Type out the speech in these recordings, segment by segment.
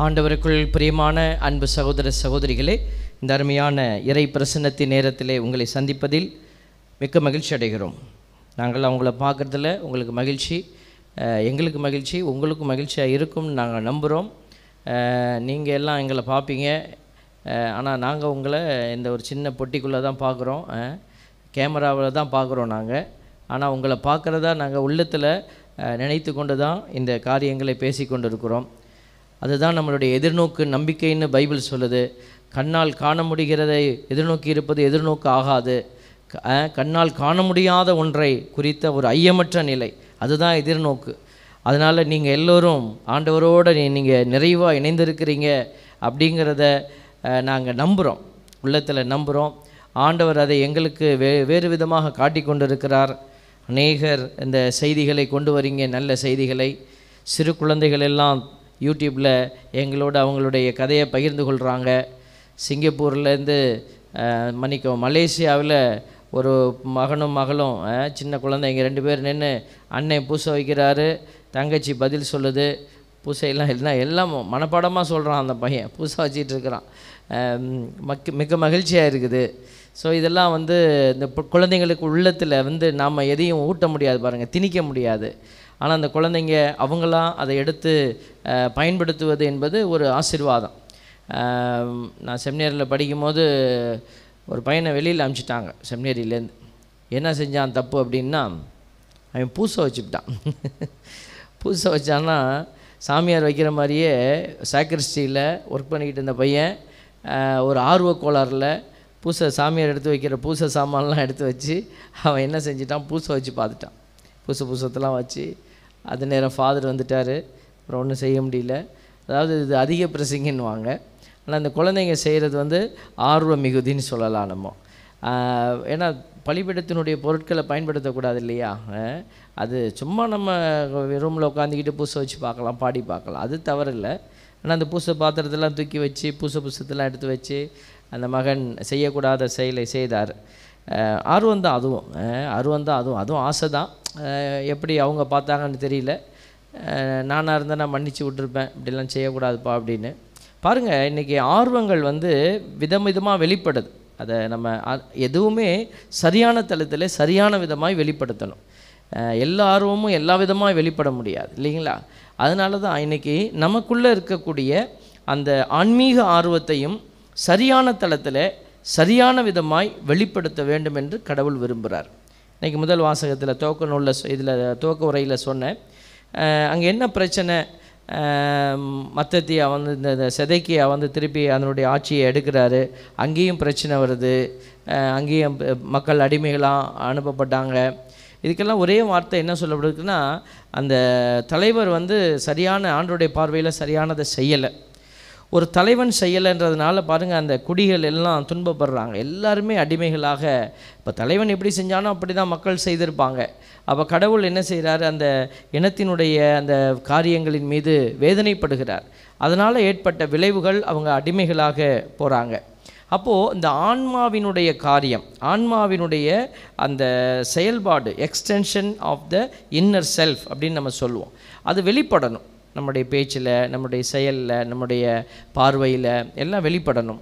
ஆண்டவருக்குள் பிரியமான அன்பு சகோதர சகோதரிகளே இந்த அருமையான இறை பிரசன்னத்தின் நேரத்திலே உங்களை சந்திப்பதில் மிக்க மகிழ்ச்சி அடைகிறோம். நாங்கள் அவங்கள பார்க்குறதுல உங்களுக்கு மகிழ்ச்சி எங்களுக்கு மகிழ்ச்சி உங்களுக்கும் மகிழ்ச்சியாக இருக்கும்னு நாங்கள் நம்புகிறோம் நீங்கள் எல்லாம் எங்களை பார்ப்பீங்க. ஆனால் நாங்கள் உங்களை இந்த ஒரு சின்ன பொட்டிக்குள்ளே தான் பார்க்குறோம். கேமராவில் தான் பார்க்குறோம் நாங்கள் ஆனால் உங்களை பார்க்குறதா நாங்கள் உள்ளத்தில் நினைத்து கொண்டு தான் இந்த காரியங்களை பேசி கொண்டு இருக்கிறோம் அதுதான் நம்மளுடைய எதிர்நோக்கு நம்பிக்கைன்னு பைபிள் சொல்லுது. கண்ணால் காண முடிகிறதை எதிர்நோக்கி இருப்பது எதிர்நோக்கு ஆகாது. கண்ணால் காண முடியாத ஒன்றை குறித்த ஒரு ஐயமற்ற நிலை. அதுதான் எதிர்நோக்கு. அதனால் நீங்கள் எல்லோரும் ஆண்டவரோடு நீங்கள் நிறைவாக இணைந்திருக்கிறீங்க அப்படிங்கிறத நாங்கள் நம்புகிறோம் உள்ளத்தில் நம்புகிறோம் ஆண்டவர் அதை எங்களுக்கு வே வேறு விதமாக காட்டி கொண்டிருக்கிறார். அநேகர் இந்த செய்திகளை கொண்டு வரீங்க நல்ல செய்திகளை. சிறு குழந்தைகள் எல்லாம் யூடியூப்பில் எங்களோட அவங்களுடைய கதையை பகிர்ந்து கொள்கிறாங்க சிங்கப்பூர்லேருந்து மன்னிக்கோ மலேசியாவில் ஒரு மகனும் மகளும் சின்ன குழந்தைங்க ரெண்டு பேர் நின்று அண்ணன் பூசை வைக்கிறாரு. தங்கச்சி பதில் சொல்லுது. பூசையெல்லாம் எல்லாம் எல்லாம் மனப்பாடமாக சொல்கிறான் அந்த பையன். பூசை வச்சிட்டு இருக்கிறான். அஹ், மக்க மகிழ்ச்சியாக இருக்குது. ஸோ இதெல்லாம் வந்து இந்த குழந்தைங்களுக்கு உள்ளத்தில் வந்து நாம் எதையும் ஊட்ட முடியாது பாருங்கள் திணிக்க முடியாது. ஆனால் அந்த குழந்தைங்க அவங்களாம் அதை எடுத்து பயன்படுத்துவது என்பது ஒரு ஆசீர்வாதம். நான் செமினேரியில் படிக்கும்போது ஒரு பையனை வெளியில் அனுப்பிச்சிட்டாங்க செமினேரியிலேருந்து. என்ன செஞ்சான் தப்பு அப்படின்னா அவன் பூசை வச்சுக்கிட்டான். பூசை வச்சான்னா சாமியார் வைக்கிற மாதிரியே சாக்ரிஸ்டியில் ஒர்க் பண்ணிக்கிட்டு இருந்த பையன் ஒரு ஆர்வ கோளாறில் பூசை சாமியார் எடுத்து வைக்கிற பூசை சாமான்லாம் எடுத்து வச்சு அவன் என்ன செஞ்சிட்டான்? பூசை வச்சு பார்த்துட்டான். பூசை பூசத்தெல்லாம் வச்சு அது நேரம் ஃபாதர் வந்துட்டார். அப்புறம் ஒன்றும் செய்ய முடியல. அதாவது இது அதிக பிரசிங்கன்னுவாங்க. ஆனால் அந்த குழந்தைங்க செய்கிறது வந்து ஆர்வ மிகுதின்னு சொல்லலாம் நம்ம. ஏன்னா பலிபீடத்தினுடைய பொருட்களை பயன்படுத்தக்கூடாது இல்லையா? அது சும்மா நம்ம ரூமில் உட்காந்துக்கிட்டு பூசை வச்சு பார்க்கலாம் பாடி பார்க்கலாம். அது தவறில்லை. ஆனால் அந்த பூசை பாத்திரத்தெல்லாம் தூக்கி வச்சு பூசை புசத்தெல்லாம் எடுத்து வச்சு அந்த மகன் செய்யக்கூடாத செயலை செய்தார். ஆர்வம் தான் அதுவும். ஆர்வம் தான் அதுவும். அதுவும் ஆசை தான். எப்படி அவங்க பார்த்தாங்கன்னு தெரியல. நானாக இருந்தால் நான் மன்னிச்சு விட்டுருப்பேன். இப்படிலாம் செய்யக்கூடாதுப்பா அப்படின்னு. பாருங்கள் இன்றைக்கி ஆர்வங்கள் வந்து விதம் விதமாக வெளிப்படுது. அதை நம்ம எதுவுமே சரியான தளத்தில் சரியான விதமாக வெளிப்படுத்தணும். எல்லா ஆர்வமும் எல்லா விதமாக வெளிப்பட முடியாது. இல்லைங்களா? அதனால தான் இன்றைக்கி நமக்குள்ளே இருக்கக்கூடிய அந்த ஆன்மீக ஆர்வத்தையும் சரியான தளத்தில் சரியான விதமாய் வெளிப்படுத்த வேண்டும் என்று கடவுள் விரும்புகிறார் இன்றைக்கி முதல் வாசகத்தில் துவக்க நூலில் இதில் துவக்க உரையில் சொன்னேன். அங்கே என்ன பிரச்சனை? மத்தத்தியா வந்து இந்த செதைக்கியா வந்து திருப்பி அதனுடைய ஆட்சியை எடுக்கிறாரு. அங்கேயும் பிரச்சனை வருது. அங்கேயும் மக்கள் அடிமைகளாக அனுப்பப்பட்டாங்க. இதுக்கெல்லாம் ஒரே வார்த்தை என்ன சொல்லப்படுதுன்னா அந்த தலைவர் வந்து சரியான ஆண்டோடைய பார்வையில் சரியானதை செய்யலை. ஒரு தலைவன் செய்யலைன்றதுனால பாருங்கள் அந்த குடிகள் எல்லாம் துன்பப்படுறாங்க. எல்லாருமே அடிமைகளாக. இப்போ தலைவன் எப்படி செஞ்சானோ அப்படி தான் மக்கள் செய்திருப்பாங்க. அப்போ கடவுள் என்ன செய்கிறாரு அந்த இனத்தினுடைய அந்த காரியங்களின் மீது வேதனைப்படுகிறார். அதனால் ஏற்பட்ட விளைவுகள் அவங்க அடிமைகளாக போகிறாங்க அப்போது இந்த ஆன்மாவினுடைய காரியம் ஆன்மாவினுடைய அந்த செயல்பாடு extension of the inner self அப்படின்னு நம்ம சொல்லுவோம். அது வெளிப்படணும். நம்முடைய பேச்சில் நம்முடைய செயலில் நம்முடைய பார்வையில் எல்லாம் வெளிப்படணும்.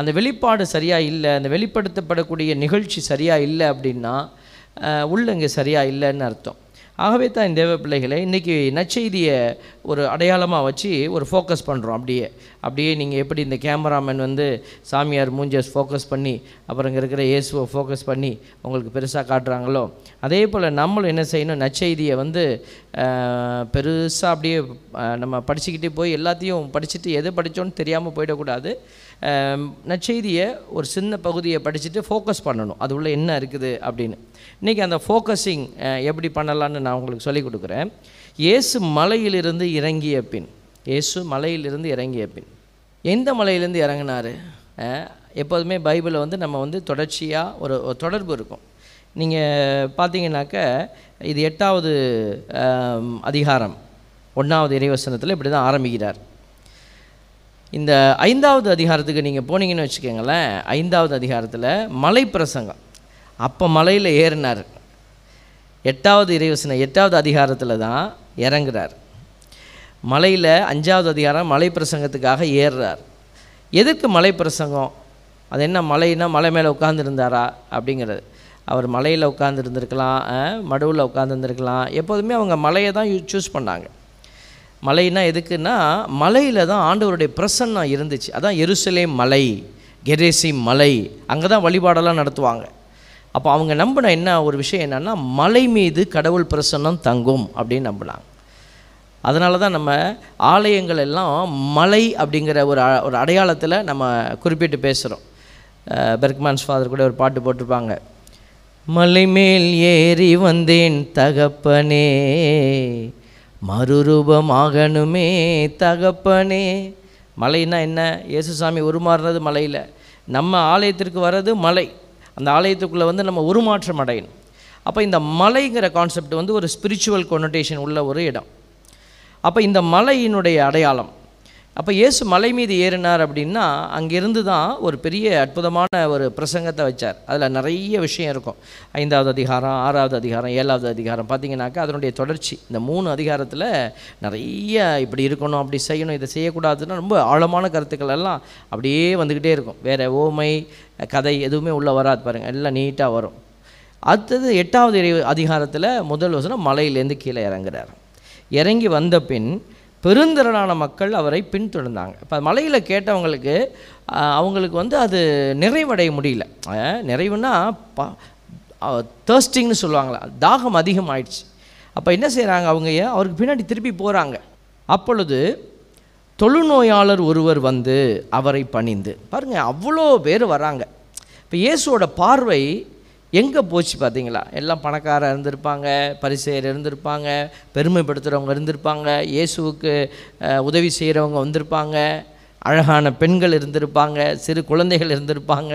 அந்த வெளிப்பாடு சரியாக இல்லை அந்த வெளிப்படுத்தப்படக்கூடிய நிகழ்ச்சி சரியாக இல்லை அப்படின்னா உள்ளங்க சரியாக இல்லைன்னு அர்த்தம். ஆகவே தான் இந்த தேவ பிள்ளைகளை இன்றைக்கி நற்செய்தியை ஒரு அடையாளமாக வச்சு ஒரு ஃபோக்கஸ் பண்ணுறோம் அப்படியே. அப்படியே நீங்கள் எப்படி இந்த கேமராமேன் வந்து சாமியார் மூஞ்சஸ் ஃபோக்கஸ் பண்ணி அப்புறம் இங்கே இருக்கிற இயேசுவை ஃபோக்கஸ் பண்ணி உங்களுக்கு பெருசாக காட்டுறாங்களோ? அதே போல் நம்மளும் என்ன செய்யணும்? நச்செய்தியை வந்து பெருசாக அப்படியே நம்ம படிச்சுக்கிட்டே போய் எல்லாத்தையும் படிச்சுட்டு எது படித்தோன்னு தெரியாமல் போயிடக்கூடாது. நற்செய்தியை ஒரு சின்ன பகுதியை படிச்சுட்டு ஃபோக்கஸ் பண்ணணும். அது உள்ளே என்ன இருக்குது அப்படின்னு. இன்றைக்கி அந்த ஃபோக்கஸிங் எப்படி பண்ணலான்னு நான் உங்களுக்கு சொல்லிக் கொடுக்குறேன். இயேசு மலையிலிருந்து இறங்கிய பின் இயேசு மலையிலிருந்து இறங்கிய பின் எந்த மலையிலேருந்து இறங்கினார்? எப்போதுமே பைபிளில் வந்து நம்ம வந்து தொடர்ச்சியாக ஒரு தொடர்பு இருக்கும். நீங்கள் பார்த்தீங்கன்னாக்க இது எட்டாவது அதிகாரம் ஒன்றாவது இறைவசனத்தில் இப்படி தான் ஆரம்பிக்கிறார். இந்த ஐந்தாவது அதிகாரத்துக்கு நீங்கள் போனீங்கன்னு வச்சுக்கோங்களேன் ஐந்தாவது அதிகாரத்தில் மலை பிரசங்கம். அப்போ மலையில் ஏறினார். எட்டாவது இறைவசனை எட்டாவது அதிகாரத்தில் தான் இறங்குறார். மலையில் அஞ்சாவது அதிகாரம் மலை பிரசங்கத்துக்காக ஏறுறார். எதுக்கு மலை பிரசங்கம்? அது என்ன மலைன்னா மலை மேலே உட்காந்துருந்தாரா அப்படிங்கிறது. அவர் மலையில் உட்காந்துருந்துருக்கலாம் மடுவில் உட்காந்துருந்துருக்கலாம் எப்போதுமே அவங்க மலையை தான் சூஸ் பண்ணாங்க. மலைன்னா எதுக்குன்னா மலையில் தான் ஆண்டவருடைய பிரசன்னம் இருந்துச்சு. அதான் எருசலேம் மலை கெரேசி மலை அங்கே தான் வழிபாடெல்லாம் நடத்துவாங்க. அப்போ அவங்க நம்பின என்ன ஒரு விஷயம் என்னென்னா மலை மீது கடவுள் பிரசன்னம் தங்கும் அப்படின்னு நம்பினாங்க. அதனால தான் நம்ம ஆலயங்கள் எல்லாம் மலை அப்படிங்கிற ஒரு ஒரு அடையாளத்தில் நம்ம குறிப்பிட்டு பேசுகிறோம் பெர்க்மான்ஸ் ஃபாதர் கூட ஒரு பாட்டு போட்டிருப்பாங்க. மலை மேல் ஏறி வந்தேன் தகப்பனே மறுரூபமாகணுமே தகப்பனே. மலைன்னா என்ன? இயேசுசாமி உருமாறுறது மலையில். நம்ம ஆலயத்திற்கு வர்றது மலை. அந்த ஆலயத்துக்குள்ளே வந்து நம்ம உருமாற்றம் அடையணும். அப்போ இந்த மலைங்கிற கான்செப்ட் வந்து ஒரு ஸ்பிரிச்சுவல் கொனோட்டேஷன் உள்ள ஒரு இடம். அப்போ இந்த மலையினுடைய அடையாளம். அப்போ இயேசு மலை மீது ஏறினார் அப்படின்னா அங்கிருந்து தான் ஒரு பெரிய அற்புதமான ஒரு பிரசங்கத்தை வச்சார். அதில் நிறைய விஷயம் இருக்கும். ஐந்தாவது அதிகாரம் ஆறாவது அதிகாரம் ஏழாவது அதிகாரம். பார்த்தீங்கன்னாக்கா அதனுடைய தொடர்ச்சி. இந்த மூணு அதிகாரத்தில் நிறைய இப்படி இருக்கணும் அப்படி செய்யணும் இதை செய்யக்கூடாதுன்னா ரொம்ப ஆழமான கருத்துக்கள் எல்லாம் அப்படியே வந்துக்கிட்டே இருக்கும். வேறு ஓமை கதை எதுவுமே உள்ளே வராது பாருங்கள் எல்லாம் நீட்டாக வரும். அடுத்தது எட்டாவது அதிகாரத்தில் முதல் வசனம் மலையிலேருந்து கீழே இறங்குறார். இறங்கி வந்த பின் பெருந்திரளான மக்கள் அவரை பின்தொடர்ந்தாங்க. இப்போ மலையில் கேட்டவங்களுக்கு அவங்களுக்கு வந்து அது நிறைவடைய முடியல. நிறைவுன்னா பா தேர்ஸ்டிங்னு சொல்லுவாங்களா தாகம் அதிகமாயிடுச்சு. அப்போ என்ன செய்கிறாங்க அவங்க? ஏன் அவருக்கு பின்னாடி திருப்பி போகிறாங்க அப்பொழுது தொழுநோயாளர் ஒருவர் வந்து அவரை பணிந்து. பாருங்கள் அவ்வளோ பேர் வராங்க. இப்போ இயேசுவோட பார்வை எங்கே போச்சு பார்த்தீங்களா எல்லாம் பணக்காரர் இருந்திருப்பாங்க பரிசெயர் இருந்திருப்பாங்க பெருமைப்படுத்துகிறவங்க இருந்திருப்பாங்க இயேசுவுக்கு உதவி செய்கிறவங்க வந்திருப்பாங்க அழகான பெண்கள் இருந்திருப்பாங்க சிறு குழந்தைகள் இருந்திருப்பாங்க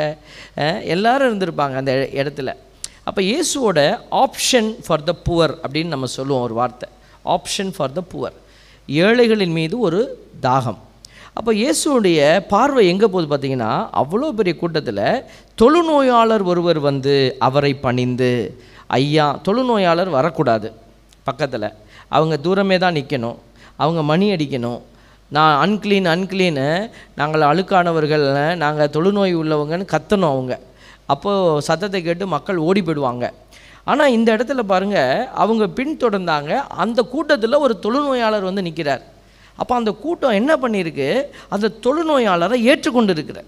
எல்லாரும் இருந்திருப்பாங்க அந்த இடத்துல. அப்போ இயேசுவோட ஆப்ஷன் ஃபார் த புவர் அப்படின்னு நம்ம சொல்லுவோம் ஒரு வார்த்தை. ஆப்ஷன் ஃபார் த புவர் ஏழைகளின் மீது ஒரு தாகம். அப்போ இயேசுவுடைய பார்வை எங்கே போகுது பார்த்தீங்கன்னா அவ்வளோ பெரிய கூட்டத்தில் தொழுநோயாளர் ஒருவர் வந்து அவரை பணிந்து ஐயா தொழுநோயாளர் வரக்கூடாது. பக்கத்தில். அவங்க தூரமே தான் நிற்கணும் அவங்க மணி அடிக்கணும். நான் அன்க்ளீன் அன்க்ளீனு நாங்கள் அழுக்கானவர்கள் நாங்கள் தொழுநோய் உள்ளவங்கன்னு கத்தணும் அவங்க. அப்போது சத்தத்தை கேட்டு மக்கள் ஓடி போயிடுவாங்க. ஆனால் இந்த இடத்துல பாருங்கள் அவங்க பின்தொடர்ந்தாங்க அந்த கூட்டத்தில் ஒரு தொழுநோயாளர் வந்து நிற்கிறார் அப்போ அந்த கூட்டம் என்ன பண்ணியிருக்கு? அந்த தொழுநோயாளரை ஏற்றுக்கொண்டு இருக்கிற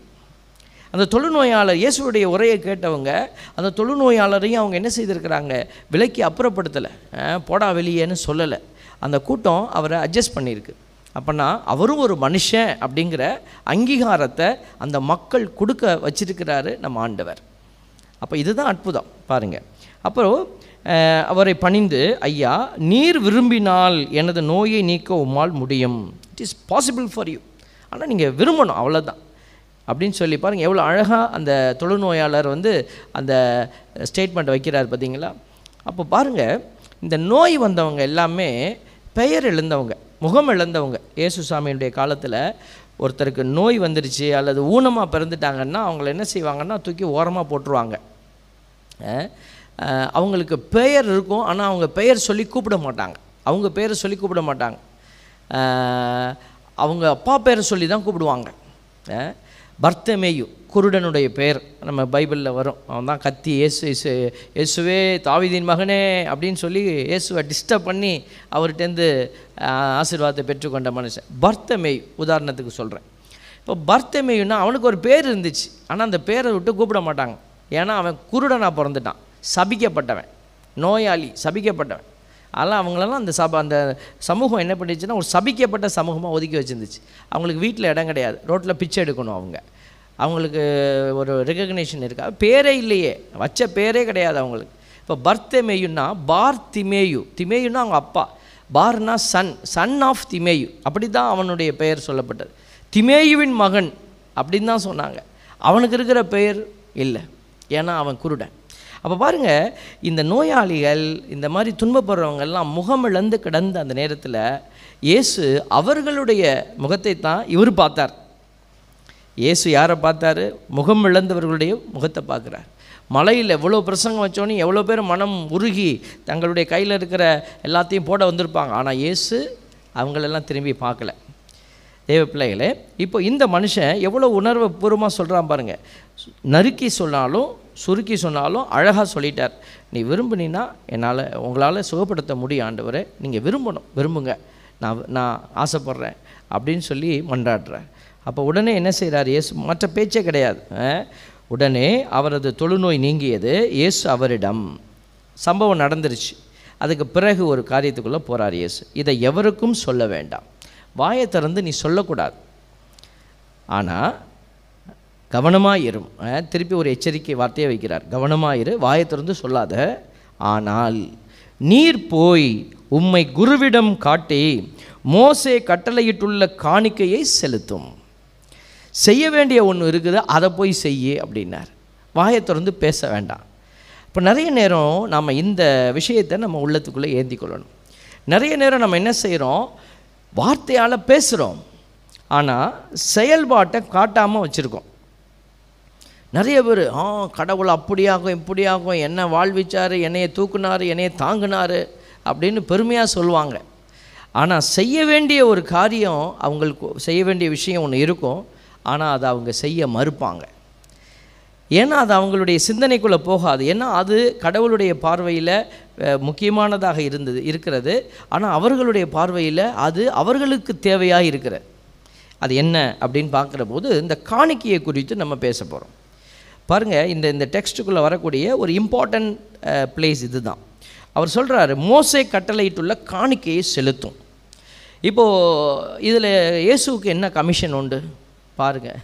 அந்த தொழுநோயாளர் இயேசுவுடைய உரையை கேட்டவங்க அந்த தொழுநோயாளரையும் அவங்க என்ன செய்திருக்கிறாங்க? விலைக்கு அப்புறப்படுத்தலை. போடா வெளியேன்னு சொல்லலை. அந்த கூட்டம் அவரை அட்ஜஸ்ட் பண்ணியிருக்கு. அப்போனா அவரும் ஒரு மனுஷன் அப்படிங்கிற அங்கீகாரத்தை அந்த மக்கள் கொடுக்க வச்சிருக்கிறாரு நம்ம ஆண்டவர். அப்போ இதுதான் அற்புதம். பாருங்கள் அப்புறம் அவரை பணிந்து ஐயா நீர் விரும்பினால் எனது நோயை நீக்க உம்மால் முடியும். It is possible for you ஆனால் நீங்கள் விரும்பணும் அவ்வளோதான் அப்படின்னு சொல்லி பாருங்கள் எவ்வளோ அழகாக அந்த தொழுநோயாளர் வந்து அந்த ஸ்டேட்மெண்ட் வைக்கிறார் பார்த்தீங்களா அப்போ பாருங்கள் இந்த நோய் வந்தவங்க எல்லாமே பெயர் இழந்தவங்க முகம் இழந்தவங்க இயேசு சாமியுடைய காலத்தில் ஒருத்தருக்கு நோய் வந்துருச்சு அல்லது ஊனமாக பிறந்துட்டாங்கன்னா அவங்கள என்ன செய்வாங்கன்னா தூக்கி ஓரமாக போட்டுருவாங்க. அவங்களுக்கு பெயர் இருக்கும் ஆனால் அவங்க பெயர் சொல்லி கூப்பிட மாட்டாங்க. அவங்க பேரை சொல்லி கூப்பிட மாட்டாங்க. அவங்க அப்பா பேரை சொல்லி தான் கூப்பிடுவாங்க. பர்த்தமேயு குருடனுடைய பெயர் நம்ம பைபிளில் வரும். அவன் தான் கத்தி இயேசு இசு இயேசுவே தாவிதின் மகனே அப்படின்னு சொல்லி இயேசுவை டிஸ்டர்ப் பண்ணி அவர்கிட்டேருந்து ஆசீர்வாதத்தை பெற்றுக்கொண்ட மனுஷன். பர்த்தமேய் உதாரணத்துக்கு சொல்கிறேன் இப்போ பர்த்தமேயுன்னா அவனுக்கு ஒரு பேர் இருந்துச்சு. ஆனால் அந்த பேரை விட்டு கூப்பிட மாட்டாங்க. ஏன்னா அவன் குருடனாக பிறந்துட்டான். சபிக்கப்பட்டவன். நோயாளி சபிக்கப்பட்டவன். அதெல்லாம் அவங்களெல்லாம் அந்த சப அந்த சமூகம் என்ன பண்ணிச்சுன்னா ஒரு சபிக்கப்பட்ட சமூகமாக ஒதுக்கி வச்சுருந்துச்சு. அவங்களுக்கு வீட்டில் இடம் கிடையாது. ரோட்டில் பிச்சை எடுக்கணும் அவங்க. அவங்களுக்கு ஒரு ரெகக்னேஷன் இருக்கா? பேரே இல்லையே. வச்ச பேரே கிடையாது அவங்களுக்கு. இப்போ பர்த்தமேயுன்னா பார் திமேயு திமேயுன்னா அவங்க அப்பா. பார்னா சன். Son of Timaeus. அப்படி தான் அவனுடைய பெயர் சொல்லப்பட்டது. திமேயுவின் மகன் அப்படின்னு தான் சொன்னாங்க. அவனுக்கு இருக்கிற பெயர் இல்லை. ஏன்னா அவன் குருடன். அப்போ பாருங்கள் இந்த நோயாளிகள் இந்த மாதிரி துன்பப்படுறவங்க எல்லாம் முகமிழந்து கிடந்த அந்த நேரத்தில் இயேசு அவர்களுடைய முகத்தை தான் இவர் பார்த்தார். இயேசு யாரை பார்த்தாரு? முகம் இழந்தவர்களுடைய முகத்தை பார்க்குறார். மலையில் எவ்வளோ பிரசங்கம் வச்சோன்னே எவ்வளோ பேர் மனம் உருகி தங்களுடைய கையில் இருக்கிற எல்லாத்தையும் போட வந்திருப்பாங்க. ஆனால் இயேசு அவங்களெல்லாம் திரும்பி பார்க்கல. தேவ பிள்ளைகளே இப்போ இந்த மனுஷன் எவ்வளோ உணர்வு பூர்வமாக சொல்கிறான் பாருங்க. நறுக்கி சொன்னாலும் சுருக்கி சொன்னாலும் அழகாக சொல்லிட்டார். நீ விரும்புனீன்னா என்னால் உங்களால் சுகப்படுத்த முடியும் ஆண்டவரை. நீங்கள் விரும்பணும் விரும்புங்க. நான் நான் ஆசைப்பட்றேன் அப்படின்னு சொல்லி மன்றாடுறார். அப்போ உடனே என்ன செய்கிறார் இயேசு? மற்ற பேச்சே கிடையாது. உடனே அவரது தொழுநோய் நீங்கியது இயேசு அவரிடம். சம்பவம் நடந்துருச்சு. அதுக்கு பிறகு ஒரு காரியத்துக்குள்ளே போகிறார் இயேசு. இதை எவருக்கும் சொல்ல வேண்டாம். வாயை திறந்து நீ சொல்லக்கூடாது. ஆனால் கவனமாயிரும் திருப்பி ஒரு எச்சரிக்கை வார்த்தையை வைக்கிறார். கவனமாக இரு வாயை திறந்து சொல்லாத. ஆனால் நீர் போய் உம்மை குருவிடம் காட்டி மோசே கட்டளையிட்டுள்ள காணிக்கையை செலுத்தும். செய்ய வேண்டிய ஒன்று இருக்குது அதை போய் செய்யு அப்படின்னார். வாயை திறந்து பேச வேண்டாம். இப்போ நிறைய நேரம் நம்ம இந்த விஷயத்தை நம்ம உள்ளத்துக்குள்ளே ஏந்தி கொள்ளணும் நிறைய நேரம் நம்ம என்ன செய்கிறோம் வார்த்தையால் பேசுகிறோம் ஆனால் செயல்பாட்டை காட்டாமல் வச்சுருக்கோம். நிறைய பேர் ஆ கடவுள் அப்படியாகும் இப்படியாகும் என்ன வாழ்விச்சார் என்னையை தூக்குனாரு என்னையை தாங்கினார் அப்படின்னு பெருமையாக சொல்லுவாங்க. ஆனால் செய்ய வேண்டிய ஒரு காரியம் அவங்களுக்கு செய்ய வேண்டிய விஷயம் ஒன்று இருக்கும். ஆனால் அதை அவங்க செய்ய மறுப்பாங்க. ஏன்னா அது அவங்களுடைய சிந்தனைக்குள்ளே போகாது. ஏன்னா அது கடவுளுடைய பார்வையில் முக்கியமானதாக இருந்தது இருக்கிறது. ஆனால் அவர்களுடைய பார்வையில் அது அவர்களுக்கு தேவையாக இருக்கிற. அது என்ன அப்படின்னு பார்க்குற போது இந்த காணிக்கையை குறித்து நம்ம பேச போகிறோம் பாருங்கள் இந்த இந்த டெக்ஸ்ட்டுக்குள்ளே வரக்கூடிய ஒரு இம்பார்ட்டண்ட் பிளேஸ் இதுதான். அவர் சொல்கிறாரு மோசை கட்டளையிட்டுள்ள காணிக்கையை செலுத்தும். இப்போது இதில் இயேசுவுக்கு என்ன கமிஷன் உண்டு? பாருங்கள்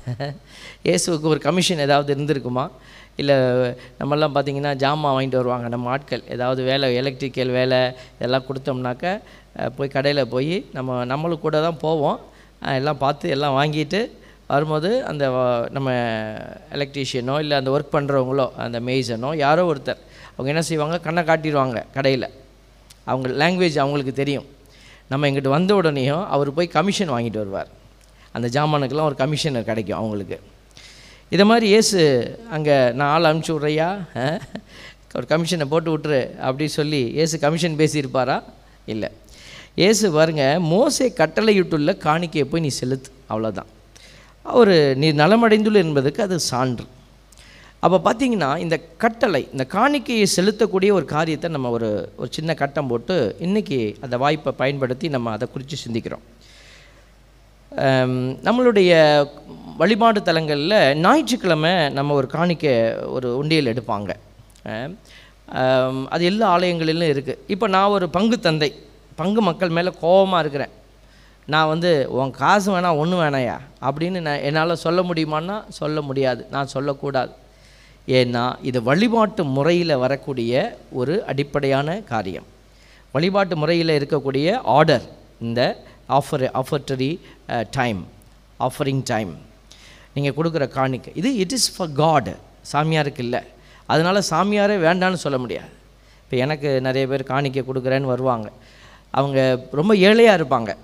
இயேசுவுக்கு ஒரு கமிஷன் ஏதாவது இருந்திருக்குமா? இல்லை நம்மெல்லாம் பார்த்திங்கன்னா ஜாமான் வாங்கிட்டு வருவாங்க நம்ம ஆட்கள். ஏதாவது வேலை எலக்ட்ரிக்கல் வேலை இதெல்லாம் கொடுத்தோம்னாக்க போய் கடையில் போய் நம்ம நம்மளும் கூட தான் போவோம். எல்லாம் பார்த்து எல்லாம் வாங்கிட்டு வரும்போது அந்த நம்ம எலக்ட்ரீஷியனோ இல்லை அந்த ஒர்க் பண்ணுறவங்களோ அந்த மேய்சனோ யாரோ ஒருத்தர் அவங்க என்ன செய்வாங்க? கண்ணை காட்டிடுவாங்க கடையில். அவங்க லாங்குவேஜ் அவங்களுக்கு தெரியும். நம்ம எங்கிட்ட வந்த உடனேயும் அவர் போய் கமிஷன் வாங்கிட்டு வருவார். அந்த ஜாமானுக்கெல்லாம் ஒரு கமிஷன் கிடைக்கும் அவங்களுக்கு. இதை மாதிரி இயேசு அங்கே நான் ஆள் அனுப்பிச்சி விட்றையா ஒரு கமிஷனை போட்டு விட்டுரு அப்படி சொல்லி இயேசு கமிஷன் பேசியிருப்பாரா? இல்லை. ஏசு பாருங்க மோசை கட்டளையிட்டுள்ள காணிக்கையை போய் நீ செலுத்து. அவ்வளோதான் அவர் நீ நலமடைந்துள்ள என்பதுக்கு அது சான்று. அப்போ பார்த்தீங்கன்னா இந்த கட்டளை இந்த காணிக்கையை செலுத்தக்கூடிய ஒரு காரியத்தை நம்ம ஒரு ஒரு சின்ன கட்டம் போட்டு இன்றைக்கி அந்த வாய்ப்பை பயன்படுத்தி நம்ம அதை குறித்து சிந்திக்கிறோம். நம்மளுடைய வழிபாடு தலங்களில் ஞாயிற்றுக்கிழமை நம்ம ஒரு காணிக்க ஒரு உண்டியல் எடுப்பாங்க. அது எல்லா ஆலயங்களிலும் இருக்குது இப்போ நான் ஒரு பங்கு தந்தை. பங்கு மக்கள் மேலே கோபமாக இருக்கிறேன். நான் வந்து உன் காசு வேணாம் ஒன்று வேணாயா அப்படின்னு நான் என்னால் சொல்ல முடியுமான்னா சொல்ல முடியாது. நான் சொல்லக்கூடாது. ஏன்னா இது வழிபாட்டு முறையில் வரக்கூடிய ஒரு அடிப்படையான காரியம். வழிபாட்டு முறையில் இருக்கக்கூடிய ஆர்டர் இந்த offer offertory time offering time நீங்கள் கொடுக்குற காணிக்கை. இது இட் இஸ் ஃபார் காட் சாமியாருக்கு இல்லை. அதனால் சாமியாரே வேண்டான்னு சொல்ல முடியாது. இப்போ எனக்கு நிறைய பேர் காணிக்கை கொடுக்குறேன்னு வருவாங்க. அவங்க ரொம்ப ஏழையாக இருப்பாங்க.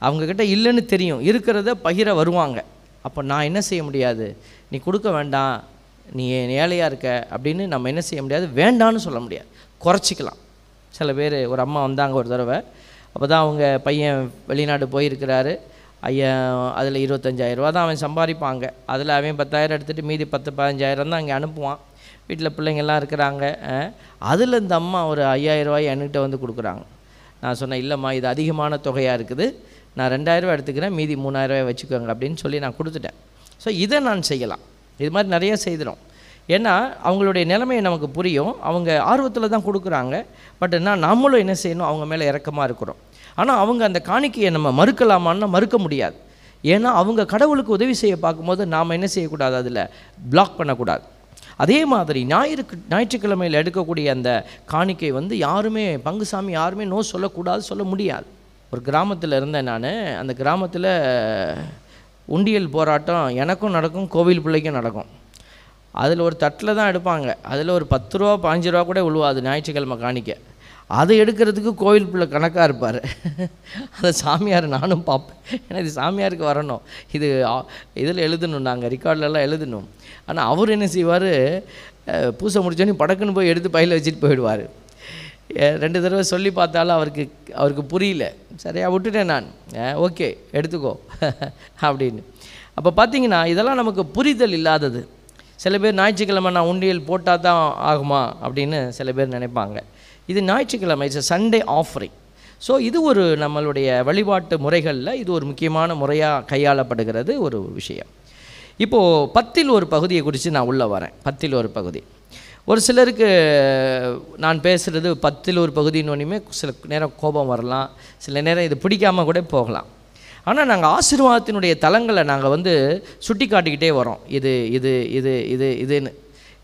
அவங்கக்கிட்ட இல்லைன்னு தெரியும். இருக்கிறத பகிர வருவாங்க. அப்போ நான் என்ன செய்ய முடியாது? நீ கொடுக்க வேண்டாம். நீ ஏழையாக இருக்க? அப்படின்னு நம்ம என்ன செய்ய முடியாது? வேண்டான்னு சொல்ல முடியாது. குறைச்சிக்கலாம். சில பேர் ஒரு அம்மா வந்தாங்க ஒரு தடவை. அப்போ தான் அவங்க பையன் வெளிநாடு போயிருக்கிறாரு. ஐயன் அதில் இருபத்தஞ்சாயிரரூவா தான் அவன் சம்பாதிப்பாங்க. அதில் அவன் பத்தாயிரம் எடுத்துகிட்டு மீதி பத்து பதினஞ்சாயிரம் தான் அங்கே அனுப்புவான். வீட்டில் பிள்ளைங்கள்லாம் இருக்கிறாங்க. அதில் இந்த அம்மா ஒரு ஐயாயிரரூவாய் என்கிட்ட வந்து கொடுக்குறாங்க. நான் சொன்னேன் இல்லைம்மா இது அதிகமான தொகையாக இருக்குது. நான் ரெண்டாயிரரூவா எடுத்துக்கிறேன் மீதி மூணாயிரரூவாய் வச்சுக்கோங்க அப்படின்னு சொல்லி நான் கொடுத்துட்டேன். ஸோ இதை நான் செய்யலாம். இது மாதிரி நிறைய செய்திடும் ஏன்னா அவங்களுடைய நிலைமை நமக்கு புரியும். அவங்க ஆர்வத்தில் தான் கொடுக்குறாங்க. பட் என்ன நம்மளும் என்ன செய்யணும்? அவங்க மேலே இறக்கமாக இருக்கிறோம். ஆனால் அவங்க அந்த காணிக்கையை நம்ம மறுக்கலாமான்னா மறுக்க முடியாது. ஏன்னா அவங்க கடவுளுக்கு உதவி செய்ய பார்க்கும்போது நாம் என்ன செய்யக்கூடாது அதில்? பிளாக் பண்ணக்கூடாது. அதே மாதிரி ஞாயிறு ஞாயிற்றுக்கிழமையில் எடுக்கக்கூடிய அந்த காணிக்கை வந்து யாருமே பங்குசாமி யாருமே நோ சொல்லக்கூடாது சொல்ல முடியாது. ஒரு கிராமத்தில் இருந்தேன் நான். அந்த கிராமத்தில் உண்டியல் போராட்டம் எனக்கும் நடக்கும் கோவில் பிள்ளைக்கும் நடக்கும். அதில் ஒரு தட்டில் தான் எடுப்பாங்க. அதில் ஒரு பத்து ரூபா பாஞ்சு ரூபா கூட விழுவாது ஞாயிற்றுக்கிழமை காணிக்க. அதை எடுக்கிறதுக்கு கோவில் பிள்ளை கணக்காக இருப்பார். அதை சாமியார் நானும் பார்ப்பேன். ஏன்னா இது சாமியாருக்கு வரணும். இது இதில் எழுதணும். நாங்கள் ரெக்கார்ட்லலாம் எழுதணும். ஆனால் அவர் என்ன செய்வார்? பூசை முடிச்சோன்னே படக்குன்னு போய் எடுத்து பையில் வச்சுட்டு போயிடுவார். ரெண்டு தடவை சொல்லி பார்த்தாலும் அவருக்கு அவருக்கு புரியல. சரியா விட்டுட்டேன் நான். ஓகே எடுத்துக்கோ. அப்படின்னு. அப்போ பார்த்தீங்கன்னா இதெல்லாம் நமக்கு புரிதல் இல்லாதது. சில பேர் ஞாயிற்றுக்கிழமை நான் உண்டியல் போட்டால் தான் ஆகுமா அப்படின்னு சில பேர் நினைப்பாங்க. இது ஞாயிற்றுக்கிழமை இட்ஸ் சண்டே ஆஃபரிங் ஸோ இது ஒரு நம்மளுடைய வழிபாட்டு முறைகளில் இது ஒரு முக்கியமான முறையாக கையாளப்படுகிறது ஒரு விஷயம். இப்போது பத்தில் ஒரு பகுதியை குறித்து நான் உள்ளே வரேன். பத்தில் ஒரு பகுதி. ஒரு சிலருக்கு நான் பேசுகிறது பத்தில் ஒரு பகுதின்னு சில நேரம் கோபம் வரலாம். சில நேரம் இது பிடிக்காம கூட போகலாம். ஆனால் நாங்கள் ஆசீர்வாதத்தினுடைய தலங்களை நாங்கள் வந்து சுட்டி காட்டிக்கிட்டே வரோம். இது இது இது இது இதுன்னு.